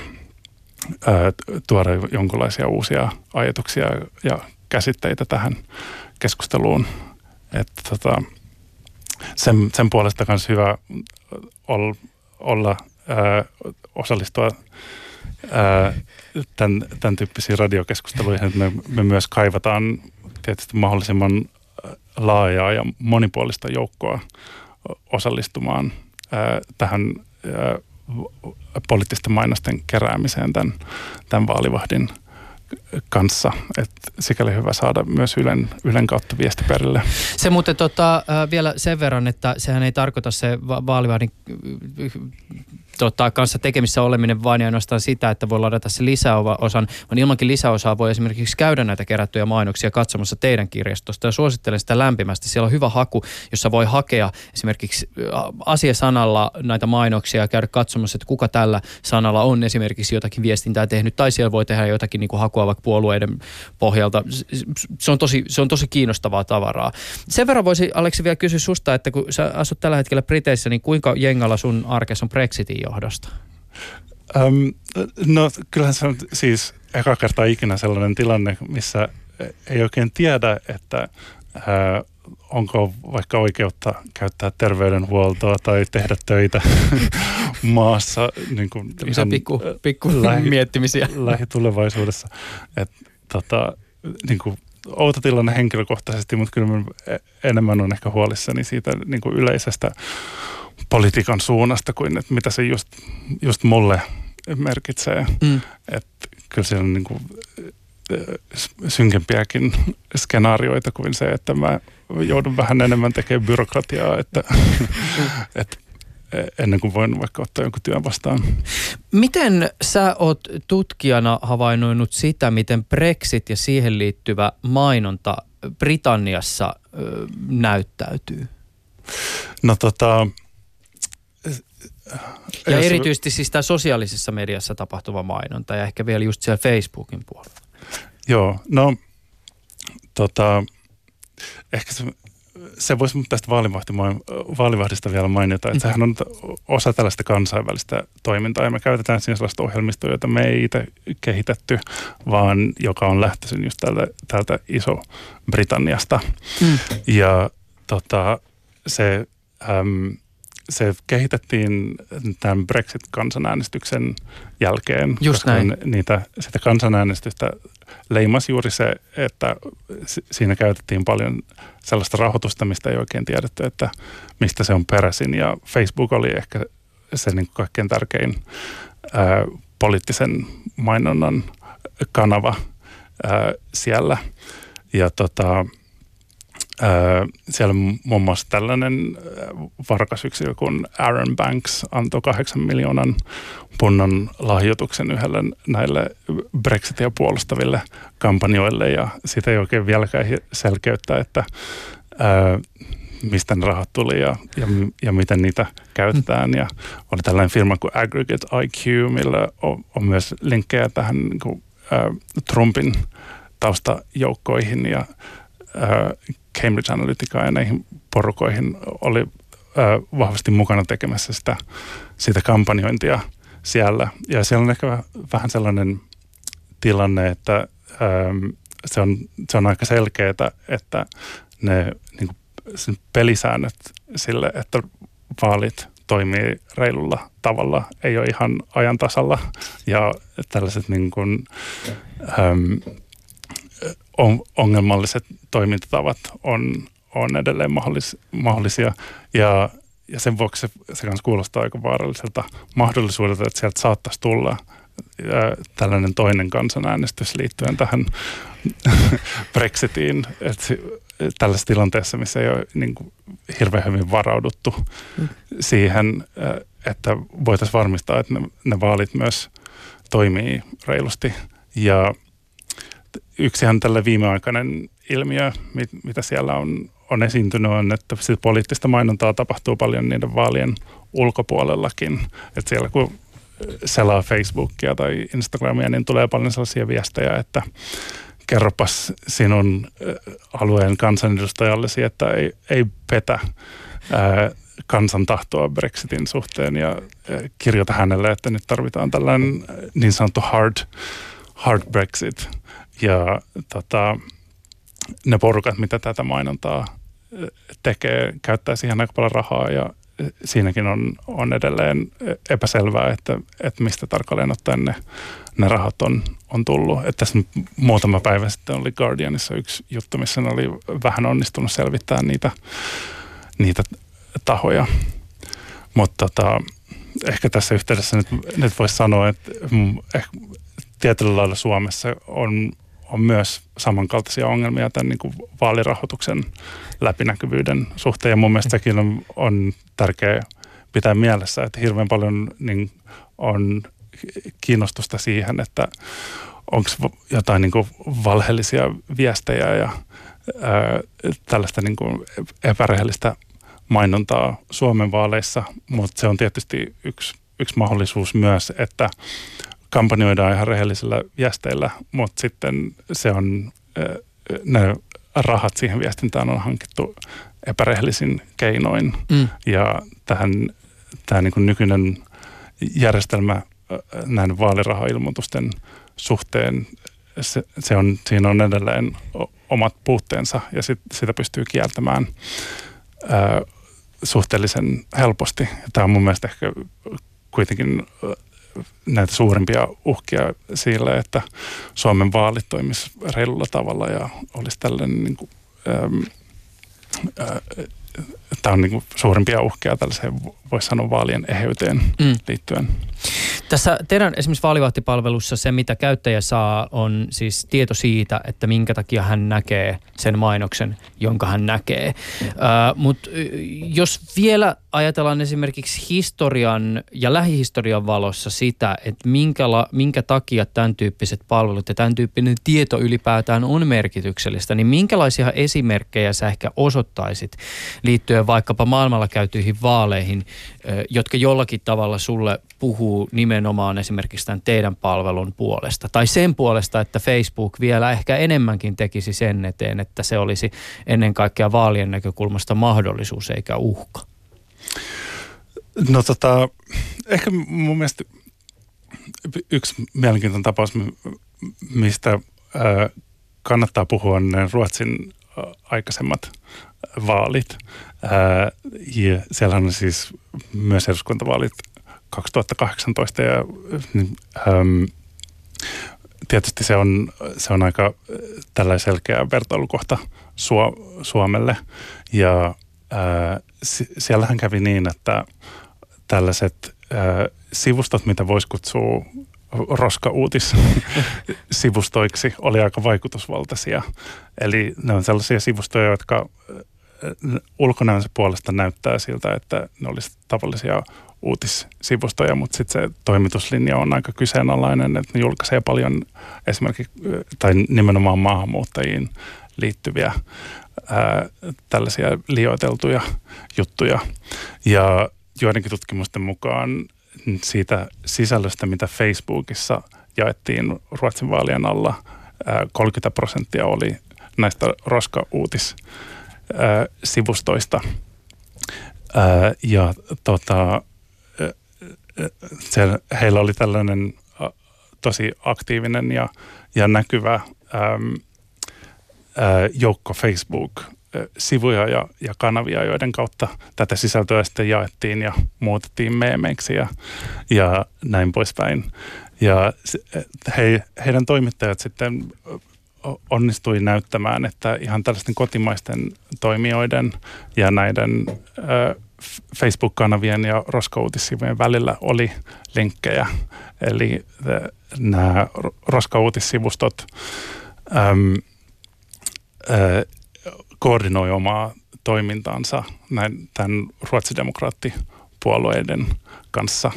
ää, äh, tuoda jonkinlaisia uusia ajatuksia ja käsitteitä tähän keskusteluun. Että tota, sen, sen puolesta myös hyvä olla, olla ää, osallistua ää, tämän, tämän tyyppisiin radiokeskusteluihin, että me, me myös kaivataan tietysti mahdollisimman laajaa ja monipuolista joukkoa osallistumaan ää, tähän ää, poliittisten mainosten keräämiseen tämän, tämän vaalivahdin kanssa. Et sikäli hyvä saada myös Ylen, Ylen kautta viesti perille. Se muuten tota, vielä sen verran, että sehän ei tarkoita se vaalivahdin tota, kanssa tekemissä oleminen vain ja ainoastaan sitä, että voi ladata se lisäosan, vaan ilmankin lisäosaa voi esimerkiksi käydä näitä kerättyjä mainoksia katsomassa teidän kirjastosta ja suosittelen sitä lämpimästi. Siellä on hyvä haku, jossa voi hakea esimerkiksi asiasanalla näitä mainoksia ja käydä katsomassa, että kuka tällä sanalla on esimerkiksi jotakin viestintää tehnyt tai siellä voi tehdä jotakin niin kuin hakua vaikka puolueiden pohjalta. Se on tosi, se on tosi kiinnostavaa tavaraa. Sen verran voisi Aleksi vielä kysyä susta, että kun sä asut tällä hetkellä Briteissä, niin kuinka jengalla sun arkessa on Brexitin johdosta? Um, no kyllähän se on siis eka kertaa ikinä sellainen tilanne, missä ei oikein tiedä, että ää, onko vaikka oikeutta käyttää terveydenhuoltoa tai tehdä töitä maassa. Niin kuin ihan pikku, pikku lähi, miettimisiä. Lähitulevaisuudessa. Et, tota, niin kuin, outo tilanne henkilökohtaisesti, mutta kyllä enemmän on ehkä huolissani siitä niin kuin yleisestä politiikan suunnasta kuin että mitä se just, just mulle merkitsee. Mm. Et kyllä siellä on niin kuin, synkempiäkin skenaarioita kuin se, että mä joudun vähän enemmän tekemään byrokratiaa, että, että ennen kuin voin vaikka ottaa jonkun työn vastaan. Miten sä oot tutkijana havainnoinut sitä, miten Brexit ja siihen liittyvä mainonta Britanniassa näyttäytyy? No tota... Ja erityisesti siis tämä sosiaalisessa mediassa tapahtuva mainonta ja ehkä vielä just siellä Facebookin puolella. Joo, no tota, ehkä se, se voisi tästä vaalivahdista vielä mainita, että sehän on osa tällaista kansainvälistä toimintaa ja me käytetään siinä sellaista ohjelmistoa, jota me ei itse kehitetty, vaan joka on lähtöisin just tältä, tältä Iso-Britanniasta. Mm. Ja tota, se äm, se kehitettiin tämän Brexit-kansanäänestyksen jälkeen. Just näin. Niitä, sitä kansanäänestystä leimasi juuri se, että siinä käytettiin paljon sellaista rahoitusta, mistä ei oikein tiedetty, että mistä se on peräisin. Ja Facebook oli ehkä se niin kaikkein tärkein ää, poliittisen mainonnan kanava ää, siellä. Ja tota, siellä muun muassa tällainen varkasyksilö kuin Aaron Banks antoi kahdeksan miljoonan punnan lahjoituksen yhdelle näille Brexitia puolustaville kampanjoille ja sitä ei oikein vieläkään selkeyttä, että ää, mistä ne rahat tuli ja, ja, ja miten niitä käytetään. Ja oli tällainen firma kuin Aggregate IQ, millä on, on myös linkkejä tähän niin kuin, ää, Trumpin taustajoukkoihin ja ää, Cambridge Analyticaan ja näihin porukoihin oli vahvasti mukana tekemässä sitä, sitä kampanjointia siellä. Ja siellä on ehkä vähän sellainen tilanne, että ää, se, on, se on aika selkeää, että ne niin kuin, pelisäännöt sille, että vaalit toimii reilulla tavalla, ei ole ihan ajan tasalla. Ja tällaiset niin kuin, äm, ongelmalliset toimintatavat on, on edelleen mahdollis, mahdollisia. Ja, ja sen vuoksi se, se kanssa kuulostaa aika vaaralliselta mahdollisuudelta, että sieltä saattaisi tulla ää, tällainen toinen kansanäänestys liittyen tähän Brexitiin, että tällaisessa tilanteessa, missä ei ole niin kuin, hirveän hyvin varauduttu mm. siihen, että voitaisiin varmistaa, että ne, ne vaalit myös toimii reilusti. Ja yksihän tällä viimeaikainen ilmiö, mit, mitä siellä on, on esiintynyt, on, että sit poliittista mainontaa tapahtuu paljon niiden vaalien ulkopuolellakin. Että siellä kun selaa Facebookia tai Instagramia, niin tulee paljon sellaisia viestejä, että kerropas sinun alueen kansanedustajallesi, että ei, ei petä ää, kansan tahtoa Brexitin suhteen ja kirjoita hänelle, että nyt tarvitaan tällainen niin sanottu hard, hard Brexit ja tota, ne porukat, mitä tätä mainontaa tekee, käyttää siihen aika paljon rahaa ja siinäkin on, on edelleen epäselvää, että, että mistä tarkalleen ottaen ne, ne rahat on, on tullut. Että tässä muutama päivä sitten oli Guardianissa yksi juttu, missä ne oli vähän onnistunut selvittämään niitä, niitä tahoja. Mutta tota, ehkä tässä yhteydessä nyt, nyt voisi sanoa, että ehkä tietyllä lailla Suomessa on on myös samankaltaisia ongelmia tämän niin kuin vaalirahoituksen läpinäkyvyyden suhteen. Ja mun mielestä sekin on, on tärkeää pitää mielessä, että hirveän paljon niin on kiinnostusta siihen, että onko jotain niin kuin valheellisia viestejä ja ää, tällaista niin kuin epärehellistä mainontaa Suomen vaaleissa, mutta se on tietysti yksi, yksi mahdollisuus myös, että kampanjoidaan ihan rehellisillä viesteillä, mutta sitten se on, ne rahat siihen viestintään on hankittu epärehellisin keinoin. Mm. Ja tähän, tämä niin nykyinen järjestelmä näin vaalirahailmoitusten suhteen, se, se on, siinä on edelleen omat puutteensa ja sit, sitä pystyy kieltämään ää, suhteellisen helposti. Tämä on mun mielestä ehkä kuitenkin näitä suurimpia uhkia sille, että Suomen vaalit toimisi reilulla tavalla ja olisi tällainen niin kuin, äm, ää, tämä on niin kuin suurimpia uhkia tällaiseen, voisi sanoa, vaalien eheyteen mm. liittyen. Tässä teidän esimerkiksi vaalivahtipalvelussa se, mitä käyttäjä saa, on siis tieto siitä, että minkä takia hän näkee sen mainoksen, jonka hän näkee. Uh, Mutta jos vielä ajatellaan esimerkiksi historian ja lähihistorian valossa sitä, että minkä, la, minkä takia tämän tyyppiset palvelut ja tämän tyyppinen tieto ylipäätään on merkityksellistä, niin minkälaisia esimerkkejä sä ehkä osoittaisit liittyen vaikkapa maailmalla käytyihin vaaleihin, jotka jollakin tavalla sulle puhuu nimenomaan esimerkiksi tämän teidän palvelun puolesta. Tai sen puolesta, että Facebook vielä ehkä enemmänkin tekisi sen eteen, että se olisi ennen kaikkea vaalien näkökulmasta mahdollisuus eikä uhka. No tota, ehkä mun mielestä yksi mielenkiintoinen tapaus, mistä kannattaa puhua, ne Ruotsin aikaisemmat vaalit. ja siellähän on siis myös eduskuntavaalit 2018 ja tietysti se on, se on aika tällainen selkeä vertailukohta Suomelle ja äh, siellähän kävi niin, että tällaiset sivustot, mitä voisi kutsua roska-uutissivustoiksi, oli aika vaikutusvaltaisia. Eli ne on sellaisia sivustoja, jotka ulkonäönsä puolesta näyttää siltä, että ne olisi tavallisia uutissivustoja, mutta sitten se toimituslinja on aika kyseenalainen, että ne julkaisee paljon esimerkiksi tai nimenomaan maahanmuuttajiin liittyviä ää, tällaisia liioiteltuja juttuja. Ja joidenkin tutkimusten mukaan siitä sisällöstä, mitä Facebookissa jaettiin Ruotsin vaalien alla, ää, 30 prosenttia oli näistä roska-uutissivustoista. Ja tota, heillä oli tällainen tosi aktiivinen ja, ja näkyvä joukko Facebook-sivuja ja, ja kanavia, joiden kautta tätä sisältöä sitten jaettiin ja muutettiin meemeiksi ja, ja näin poispäin. Ja he, heidän toimittajat sitten onnistui näyttämään, että ihan tällaisten kotimaisten toimijoiden ja näiden ö, Facebook-kanavien ja roskautissivujen välillä oli linkkejä. Eli nämä roskautissivustot koordinoi omaa toimintaansa näin, tämän ruotsidemokraattipuolueiden kanssa.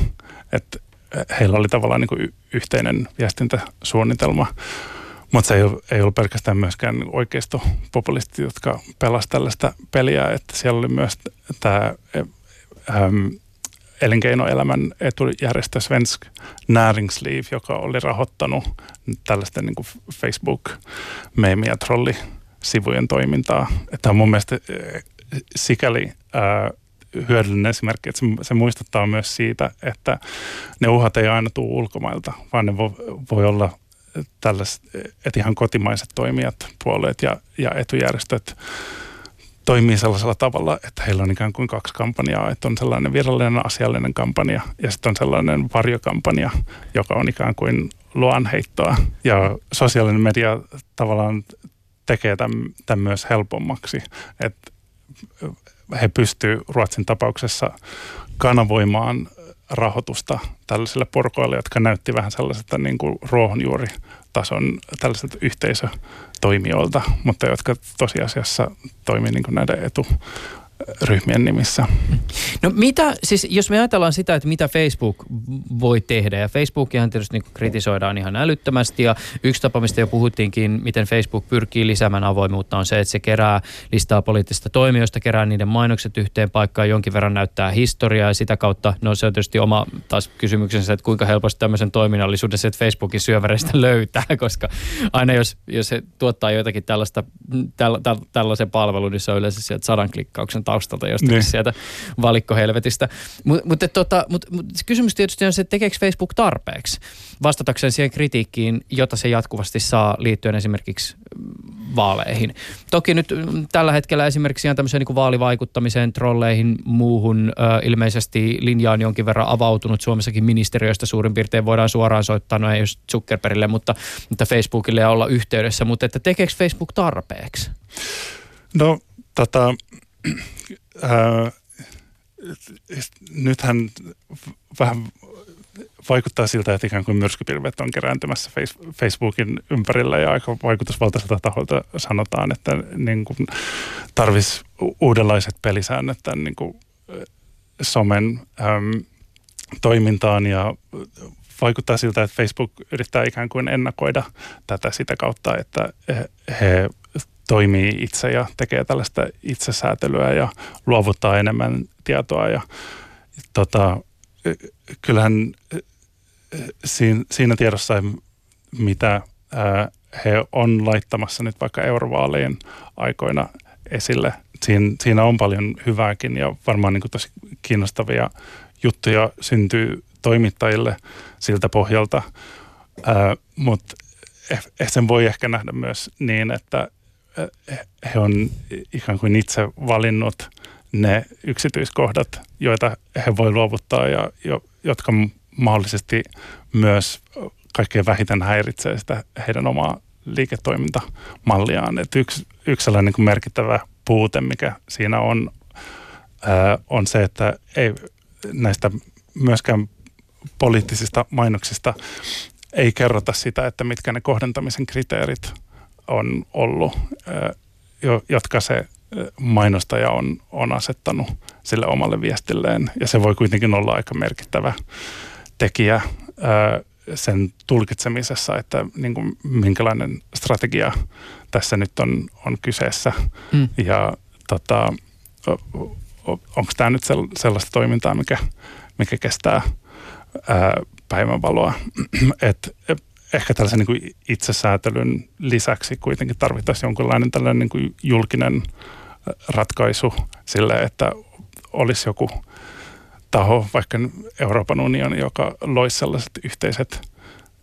Että heillä oli tavallaan niin kuin yhteinen viestintäsuunnitelma. Mutta se ei, ei ollut pelkästään myöskään oikeistopopulistit, jotka pelasivat tällaista peliä, että siellä oli myös tämä ähm, elinkeinoelämän etujärjestö Svensk Näringsliv, joka oli rahoittanut tällaisten niin Facebook-meemi- ja trollisivujen toimintaa. Tämä on mun mielestä sikäli ää, hyödyllinen esimerkki, että se, muistuttaa myös siitä, että ne uhat ei aina tule ulkomailta, vaan ne voi, voi olla tällaiset, että ihan kotimaiset toimijat, puolueet ja, ja etujärjestöt toimii sellaisella tavalla, että heillä on ikään kuin kaksi kampanjaa, että on sellainen virallinen asiallinen kampanja ja sitten on sellainen varjokampanja, joka on ikään kuin luonheittoa. Ja sosiaalinen media tavallaan tekee tämän, tämän myös helpommaksi, että he pystyvät Ruotsin tapauksessa kanavoimaan rahoitusta tällaisille porukoille, jotka näytti vähän sellaiselta niin kuin ruohonjuuritason tällaisilta yhteisötoimijoilta, mutta jotka tosiasiassa toimii niin kuin näiden etu, ryhmien nimissä. No mitä, siis jos me ajatellaan sitä, että mitä Facebook voi tehdä, ja Facebookihan tietysti niin kritisoidaan ihan älyttömästi, ja yksi tapa, mistä jo puhuttiinkin, miten Facebook pyrkii lisäämään avoimuutta, on se, että se kerää listaa poliittisista toimijoista, kerää niiden mainokset yhteen paikkaan, jonkin verran näyttää historiaa, ja sitä kautta, no se on tietysti oma taas kysymyksensä, että kuinka helposti tämmöisen toiminnallisuuden se, että Facebookin syöväreistä löytää, koska aina jos, jos se tuottaa jotakin tällaista, täl, täl, tällaisen palvelun, niin se on yleensä sieltä sadan klikkauksen taustalta jostakin niin. sieltä valikkohelvetistä. Mutta mut, tota, mut, mut, kysymys tietysti on se, että tekeekö Facebook tarpeeksi vastatakseen siihen kritiikkiin, jota se jatkuvasti saa liittyen esimerkiksi vaaleihin. Toki nyt mm, tällä hetkellä esimerkiksi ihan tämmöiseen niin vaalivaikuttamiseen, trolleihin, muuhun ö, ilmeisesti linja on jonkin verran avautunut. Suomessakin ministeriöistä suurin piirtein voidaan suoraan soittaa, no ei just Zuckerbergille, mutta, mutta Facebookille ja olla yhteydessä. Mutta että tekeekö Facebook tarpeeksi? No tota, äh, nythän vähän vaikuttaa siltä, että ikään kuin myrskypilvet on kerääntymässä Facebookin ympärillä ja aika vaikutusvaltaiselta taholta sanotaan, että niin kuin uudenlaiset pelisäännöt tämän niin kuin somen äm, toimintaan. Ja vaikuttaa siltä, että Facebook yrittää ikään kuin ennakoida tätä sitä kautta, että he toimii itse ja tekee tällaista itsesäätelyä ja luovuttaa enemmän tietoa ja tota, kyllähän siinä, tiedossa, mitä he on laittamassa nyt vaikka eurovaalien aikoina esille. Siinä, siinä on paljon hyvääkin ja varmaan niin tosi kiinnostavia juttuja syntyy toimittajille siltä pohjalta, mutta eh, sen voi ehkä nähdä myös niin, että he on ikään kuin itse valinnut ne yksityiskohdat, joita he voi luovuttaa ja jo, jotka mahdollisesti myös kaikkein vähiten häiritsee sitä heidän omaa liiketoimintamalliaan. Et yksi, yksi sellainen niin merkittävä puute, mikä siinä on, ää, on se, että ei näistä myöskään poliittisista mainoksista ei kerrota sitä, että mitkä ne kohdentamisen kriteerit on ollut, jotka se mainostaja on, on asettanut sille omalle viestilleen. Ja se voi kuitenkin olla aika merkittävä tekijä sen tulkitsemisessa, että niin kuin, minkälainen strategia tässä nyt on, on kyseessä. Mm. Ja tota, onko tämä nyt sellaista toimintaa, mikä, mikä kestää ää, päivänvaloa. Et, ehkä tällaisen niin kuin itsesäätelyn lisäksi kuitenkin tarvittaisiin jonkinlainen tällainen niin kuin julkinen ratkaisu sille, että olisi joku taho, vaikka Euroopan unioni, joka loisi sellaiset yhteiset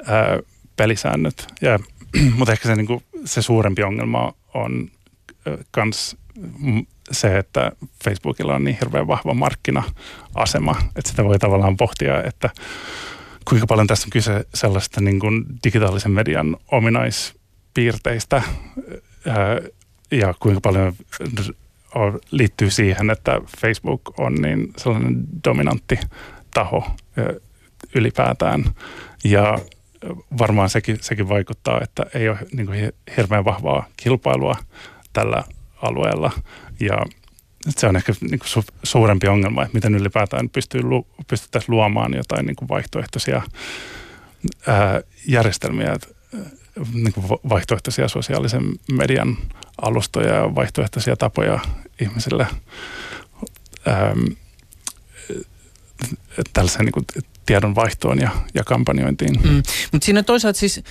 ää, pelisäännöt. Ja, mutta ehkä se, niin kuin, se suurempi ongelma on myös se, että Facebookilla on niin hirveän vahva markkina-asema, että sitä voi tavallaan pohtia, että kuinka paljon tässä on kyse sellaista niin kuin digitaalisen median ominaispiirteistä ja kuinka paljon liittyy siihen, että Facebook on niin sellainen dominantti taho ylipäätään. Ja varmaan sekin, sekin vaikuttaa, että ei ole niin kuin hirveän vahvaa kilpailua tällä alueella. Ja se on ehkä niin kuin su- suurempi ongelma, että miten ylipäätään pystyy lu- pystyttäisiin luomaan jotain niin kuin vaihtoehtoisia ää, järjestelmiä, niin kuin vaihtoehtoisia sosiaalisen median alustoja ja vaihtoehtoisia tapoja ihmisille. Ää, tällaisen niin kuin tiedon vaihtoon ja, ja kampanjointiin. Mm. Mutta siinä toisaalta siis,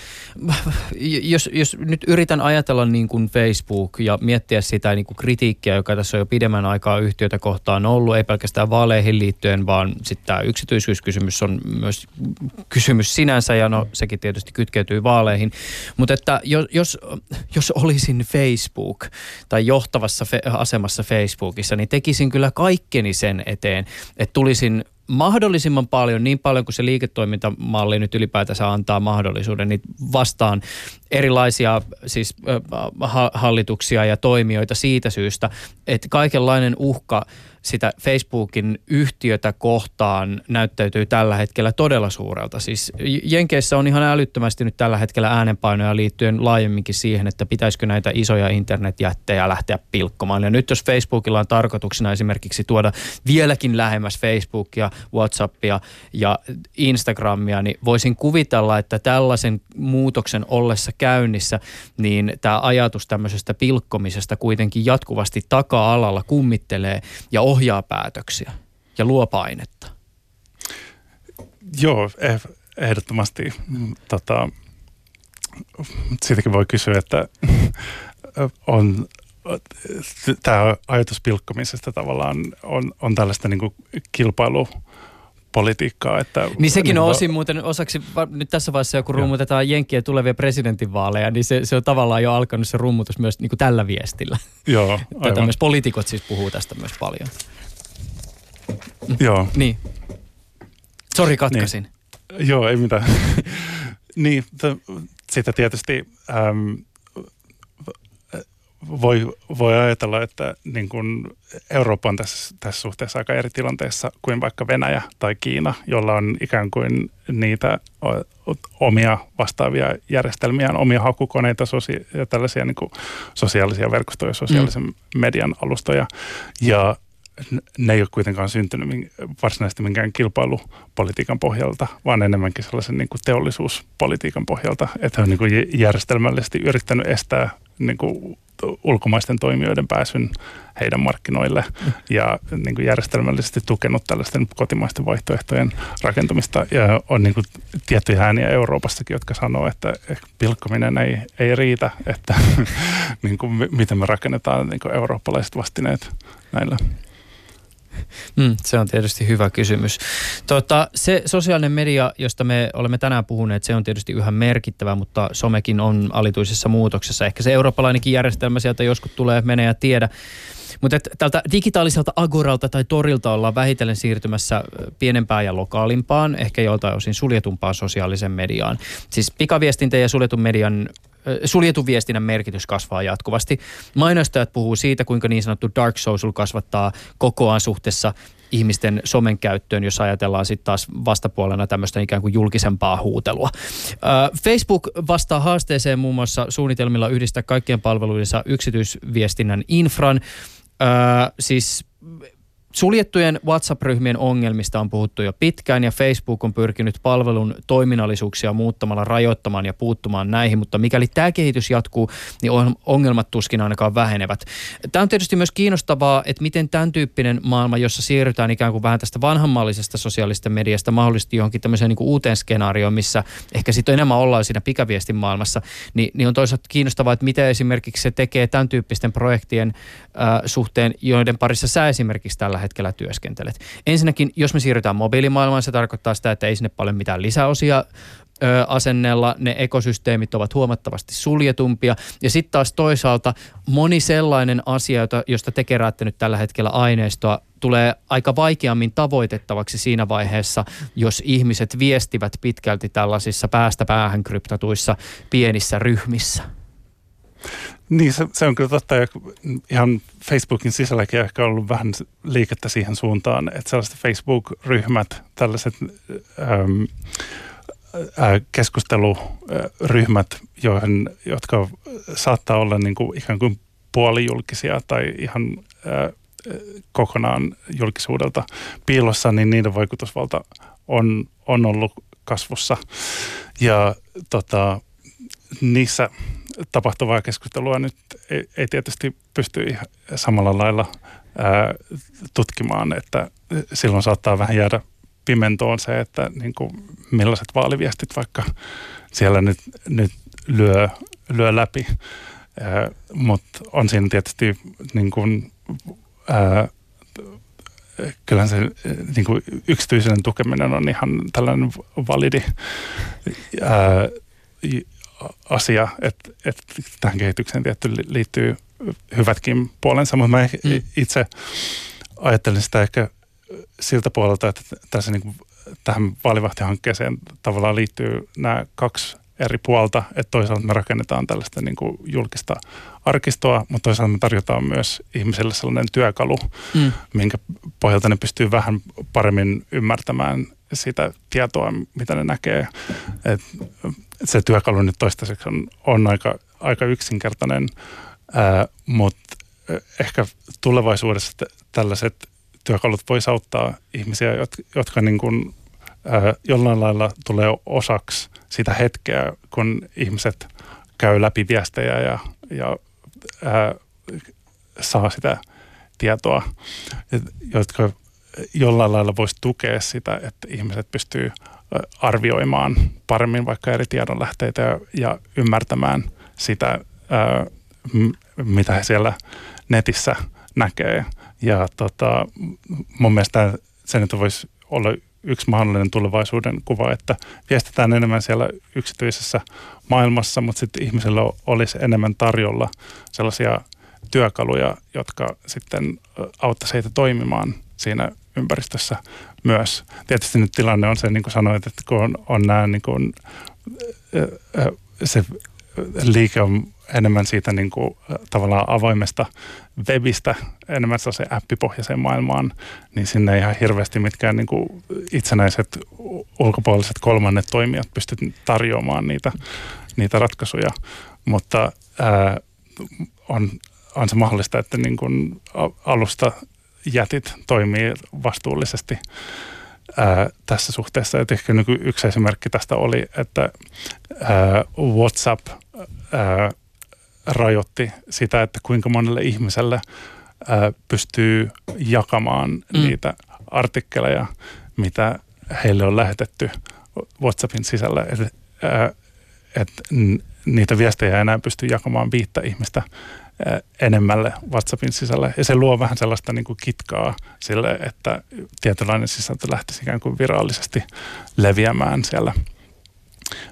jos, jos nyt yritän ajatella niin kuin Facebook ja miettiä sitä niin kuin kritiikkiä, joka tässä on jo pidemmän aikaa yhtiötä kohtaan ollut, ei pelkästään vaaleihin liittyen, vaan sitten tämä yksityisyyskysymys on myös kysymys sinänsä ja no sekin tietysti kytkeytyy vaaleihin. Mutta että jos, jos, jos olisin Facebook tai johtavassa fe- asemassa Facebookissa, niin tekisin kyllä kaikkeni sen eteen, että tulisin mahdollisimman paljon, niin paljon kuin se liiketoimintamalli nyt ylipäätänsä antaa mahdollisuuden, niin vastaan erilaisia siis hallituksia ja toimijoita siitä syystä, että kaikenlainen uhka sitä Facebookin yhtiötä kohtaan näyttäytyy tällä hetkellä todella suurelta. Siis Jenkeissä on ihan älyttömästi nyt tällä hetkellä äänenpainoja liittyen laajemminkin siihen, että pitäisikö näitä isoja internetjättejä lähteä pilkkomaan. Ja nyt jos Facebookilla on tarkoituksena esimerkiksi tuoda vieläkin lähemmäs Facebookia, Whatsappia ja Instagramia, niin voisin kuvitella, että tällaisen muutoksen ollessa käynnissä, niin tämä ajatus tämmöisestä pilkkomisesta kuitenkin jatkuvasti taka-alalla kummittelee ja ohjaa päätöksiä ja luo painetta. Joo, eh, ehdottomasti. Tota, siitäkin voi kysyä, että on tämä ajatus pilkkomisesta tavallaan on, on tällaista niin kuin kilpailu politiikkaa. Että niin sekin niin on osin muuten osaksi, nyt tässä vaiheessa kun rummutetaan Jenkkien tulevia presidentinvaaleja, niin se, se on tavallaan jo alkanut se rummutus myös niin kuin tällä viestillä. Joo, Tätä myös poliitikot siis puhuu tästä myös paljon. Joo. Niin. Sori, katkasin. Niin. Joo, ei mitään. niin, t- sitä tietysti äm, voi, voi ajatella, että niin kuin Eurooppa on tässä, tässä suhteessa aika eri tilanteessa kuin vaikka Venäjä tai Kiina, jolla on ikään kuin niitä omia vastaavia järjestelmiä, omia hakukoneita sosia- ja tällaisia niin kuin sosiaalisia verkostoja, sosiaalisen mm. median alustoja. Ja ne ei ole kuitenkaan syntynyt varsinaisesti minkään kilpailupolitiikan pohjalta, vaan enemmänkin sellaisen niin kuin teollisuuspolitiikan pohjalta, että he on niin kuin järjestelmällisesti yrittänyt estää niin kuin ulkomaisten toimijoiden pääsyn heidän markkinoille ja niin kuin järjestelmällisesti tukenut tällaisten kotimaisten vaihtoehtojen rakentamista. Ja on niin kuin tiettyjä ääniä Euroopassakin, jotka sanoo, että pilkkominen ei, ei riitä, että niin kuin miten me rakennetaan niin kuin eurooppalaiset vastineet näillä. Mm, se on tietysti hyvä kysymys. Tota, se sosiaalinen media, josta me olemme tänään puhuneet, se on tietysti yhä merkittävä, mutta somekin on alituisessa muutoksessa. Ehkä se eurooppalainenkin järjestelmä sieltä joskus tulee, menee ja tiedä. Mutta tältä digitaaliselta agoralta tai torilta ollaan vähitellen siirtymässä pienempään ja lokaalimpaan, ehkä joltain osin suljetumpaan sosiaalisen mediaan. Siis pikaviestintä ja suljetun median suljetun viestinnän merkitys kasvaa jatkuvasti. Mainostajat puhuu siitä, kuinka niin sanottu dark social kasvattaa kokoaan suhteessa ihmisten somen käyttöön, jos ajatellaan sitten taas vastapuolena tämmöistä ikään kuin julkisempaa huutelua. Facebook vastaa haasteeseen muun muassa suunnitelmilla yhdistää kaikkien palveluidensa yksityisviestinnän infran. Siis Suljettujen WhatsApp-ryhmien ongelmista on puhuttu jo pitkään ja Facebook on pyrkinyt palvelun toiminnallisuuksia muuttamalla rajoittamaan ja puuttumaan näihin, mutta mikäli tämä kehitys jatkuu, niin ongelmat tuskin ainakaan vähenevät. Tämä on tietysti myös kiinnostavaa, että miten tämän tyyppinen maailma, jossa siirrytään ikään kuin vähän tästä vanhanmallisesta sosiaalista mediasta mahdollisesti johonkin tämmöiseen niin kuin uuteen skenaarioon, missä ehkä sitten enemmän ollaan siinä pikaviestin maailmassa, niin, niin on toisaalta kiinnostavaa, että miten esimerkiksi se tekee tämän tyyppisten projektien äh, suhteen, joiden parissa sä esimerkiksi tällä hetkellä työskentelet. Ensinnäkin, jos me siirrytään mobiilimaailmaan, se tarkoittaa sitä, että ei sinne paljon mitään lisäosia ö, asennella, ne ekosysteemit ovat huomattavasti suljetumpia. Ja sitten taas toisaalta moni sellainen asia, jota, josta te keräätte nyt tällä hetkellä aineistoa, tulee aika vaikeammin tavoitettavaksi siinä vaiheessa, jos ihmiset viestivät pitkälti tällaisissa päästä päähän kryptatuissa pienissä ryhmissä. Niin, se, se on kyllä totta. Ja ihan Facebookin sisälläkin ehkä ollut vähän liikettä siihen suuntaan, että sellaiset Facebook-ryhmät, tällaiset ähm, äh, keskusteluryhmät, joihin, jotka saattaa olla niin kuin ikään kuin puolijulkisia tai ihan äh, kokonaan julkisuudelta piilossa, niin niiden vaikutusvalta on, on ollut kasvussa. Ja tota, niissä tapahtuvaa keskustelua nyt ei, ei tietysti pysty samalla lailla ää, tutkimaan, että silloin saattaa vähän jäädä pimentoon se, että niin kuin millaiset vaaliviestit vaikka siellä nyt, nyt lyö, lyö läpi. Mutta on siinä tietysti niin kuin, ää, kyllähän se niin kuin yksityisen tukeminen on ihan tällainen validi ää, asia, että, että tähän kehitykseen tietty liittyy hyvätkin puolensa, mutta mä mm. itse ajattelin sitä ehkä siltä puolelta, että tässä niin kuin, tähän vaalivahtihankkeeseen tavallaan liittyy nämä kaksi eri puolta, että toisaalta me rakennetaan tällaista niin kuin julkista arkistoa, mutta toisaalta me tarjotaan myös ihmisille sellainen työkalu, mm. minkä pohjalta ne pystyy vähän paremmin ymmärtämään sitä tietoa, mitä ne näkee. Et se työkalu nyt toistaiseksi on, on aika, aika yksinkertainen, mutta ehkä tulevaisuudessa tällaiset työkalut voisi auttaa ihmisiä, jotka, jotka niin kuin, ää, jollain lailla tulee osaksi sitä hetkeä, kun ihmiset käy läpi viestejä ja, ja ää, saa sitä tietoa, jotka jollain lailla voisi tukea sitä, että ihmiset pystyy arvioimaan paremmin vaikka eri tiedonlähteitä ja, ja ymmärtämään sitä, ää, mitä he siellä netissä näkee. Ja tota, mun mielestä se nyt voisi olla yksi mahdollinen tulevaisuuden kuva, että viestitään enemmän siellä yksityisessä maailmassa, mutta sitten ihmisillä olisi enemmän tarjolla sellaisia työkaluja, jotka sitten auttaisi heitä toimimaan siinä ympäristössä myös. Tietysti nyt tilanne on se, niin kuin sanoit, että kun on, on nämä niin kuin, se liike on enemmän siitä niin kuin, tavallaan avoimesta webistä, enemmän se appipohjaiseen maailmaan, niin sinne ihan hirveästi mitkään niin kuin itsenäiset ulkopuoliset kolmannet toimijat pysty tarjoamaan niitä, niitä ratkaisuja. Mutta ää, on, on se mahdollista, että niin kuin alusta jätit toimii vastuullisesti ää, tässä suhteessa. Et ehkä niin yksi esimerkki tästä oli, että ää, WhatsApp ää, rajoitti sitä, että kuinka monelle ihmiselle ää, pystyy jakamaan mm. niitä artikkeleja, mitä heille on lähetetty WhatsAppin sisällä. Että et niitä viestejä ei enää pysty jakamaan viittä ihmistä enemmälle WhatsAppin sisälle. Ja se luo vähän sellaista niin kuin kitkaa sille, että tietynlainen sisältö lähtisi ikään kuin virallisesti leviämään siellä –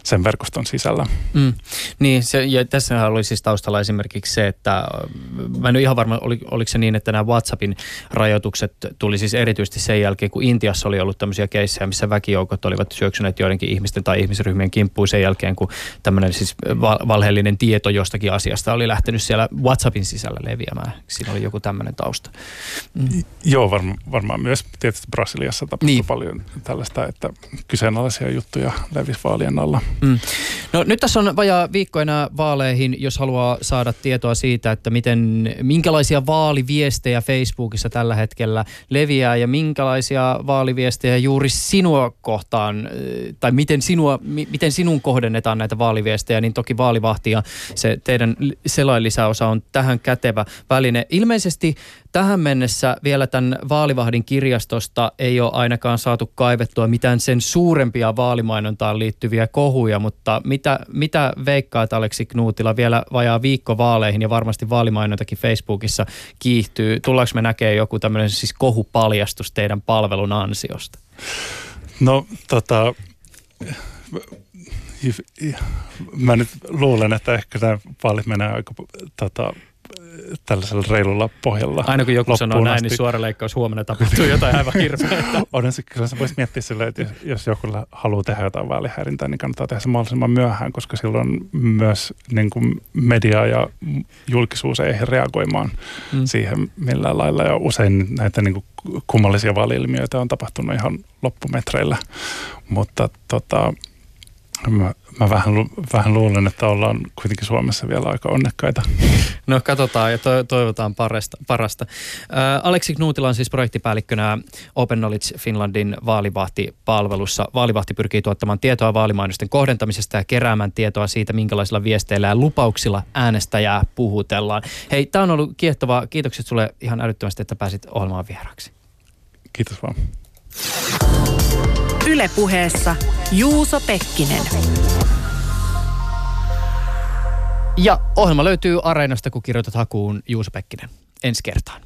sen verkoston sisällä. Mm. Niin, se, ja tässä oli siis taustalla esimerkiksi se, että mä en ole ihan varma, oli, oliko se niin, että nämä WhatsAppin rajoitukset tuli siis erityisesti sen jälkeen, kun Intiassa oli ollut tämmöisiä keissejä, missä väkijoukot olivat syöksyneet joidenkin ihmisten tai ihmisryhmien kimppuun sen jälkeen, kun tämmöinen siis valheellinen tieto jostakin asiasta oli lähtenyt siellä WhatsAppin sisällä leviämään. Siinä oli joku tämmöinen tausta. Mm. Joo, varma, varmaan myös tietysti Brasiliassa tapahtui niin. paljon tällaista, että kyseenalaisia juttuja levisi vaalien alla. Mm. No nyt tässä on vajaa viikkoina vaaleihin, jos haluaa saada tietoa siitä, että miten, minkälaisia vaaliviestejä Facebookissa tällä hetkellä leviää ja minkälaisia vaaliviestejä juuri sinua kohtaan, tai miten, sinua, miten sinun kohdennetaan näitä vaaliviestejä, niin toki vaalivahti ja se teidän selainlisäosa on tähän kätevä väline. Ilmeisesti tähän mennessä vielä tämän vaalivahdin kirjastosta ei ole ainakaan saatu kaivettua mitään sen suurempia vaalimainontaan liittyviä kohuja, mutta mitä, mitä veikkaat Aleksi Knuutila vielä vajaa viikko vaaleihin ja varmasti vaalimainontakin Facebookissa kiihtyy. Tullaanko me näkee joku tämmöinen siis kohupaljastus teidän palvelun ansiosta? No tota, mä nyt luulen, että ehkä tämä vaalit menee aika tota, tällaisella reilulla pohjalla. Aina kun joku sanoo näin, niin suora leikkaus huomenna tapahtuu jotain aivan hirveää. Onhan se, kyllä se voisi miettiä sillä, että jos, jos joku haluaa tehdä jotain vaalihäirintää, niin kannattaa tehdä se mahdollisimman myöhään, koska silloin myös niin kuin media ja julkisuus ei reagoimaan mm. siihen millään lailla. Ja usein näitä niin kuin kummallisia vaaliilmiöitä on tapahtunut ihan loppumetreillä. Mutta tota, Mä, mä vähän, vähän luulen, että ollaan kuitenkin Suomessa vielä aika onnekkaita. No katsotaan ja to, toivotaan parasta. parasta. Ää, Aleksi Knuutila on siis projektipäällikkönä Open Knowledge Finlandin vaalivahtipalvelussa. Vaalivahti pyrkii tuottamaan tietoa vaalimainosten kohdentamisesta ja keräämään tietoa siitä, minkälaisilla viesteillä ja lupauksilla äänestäjää puhutellaan. Hei, tämä on ollut kiehtovaa. Kiitokset sulle ihan älyttömästi, että pääsit ohjelmaan vieraaksi. Kiitos vaan. Ylepuheessa Juuso Pekkinen. Ja ohjelma löytyy Areenasta, kun kirjoitat hakuun Juuso Pekkinen. Ensi kertaan.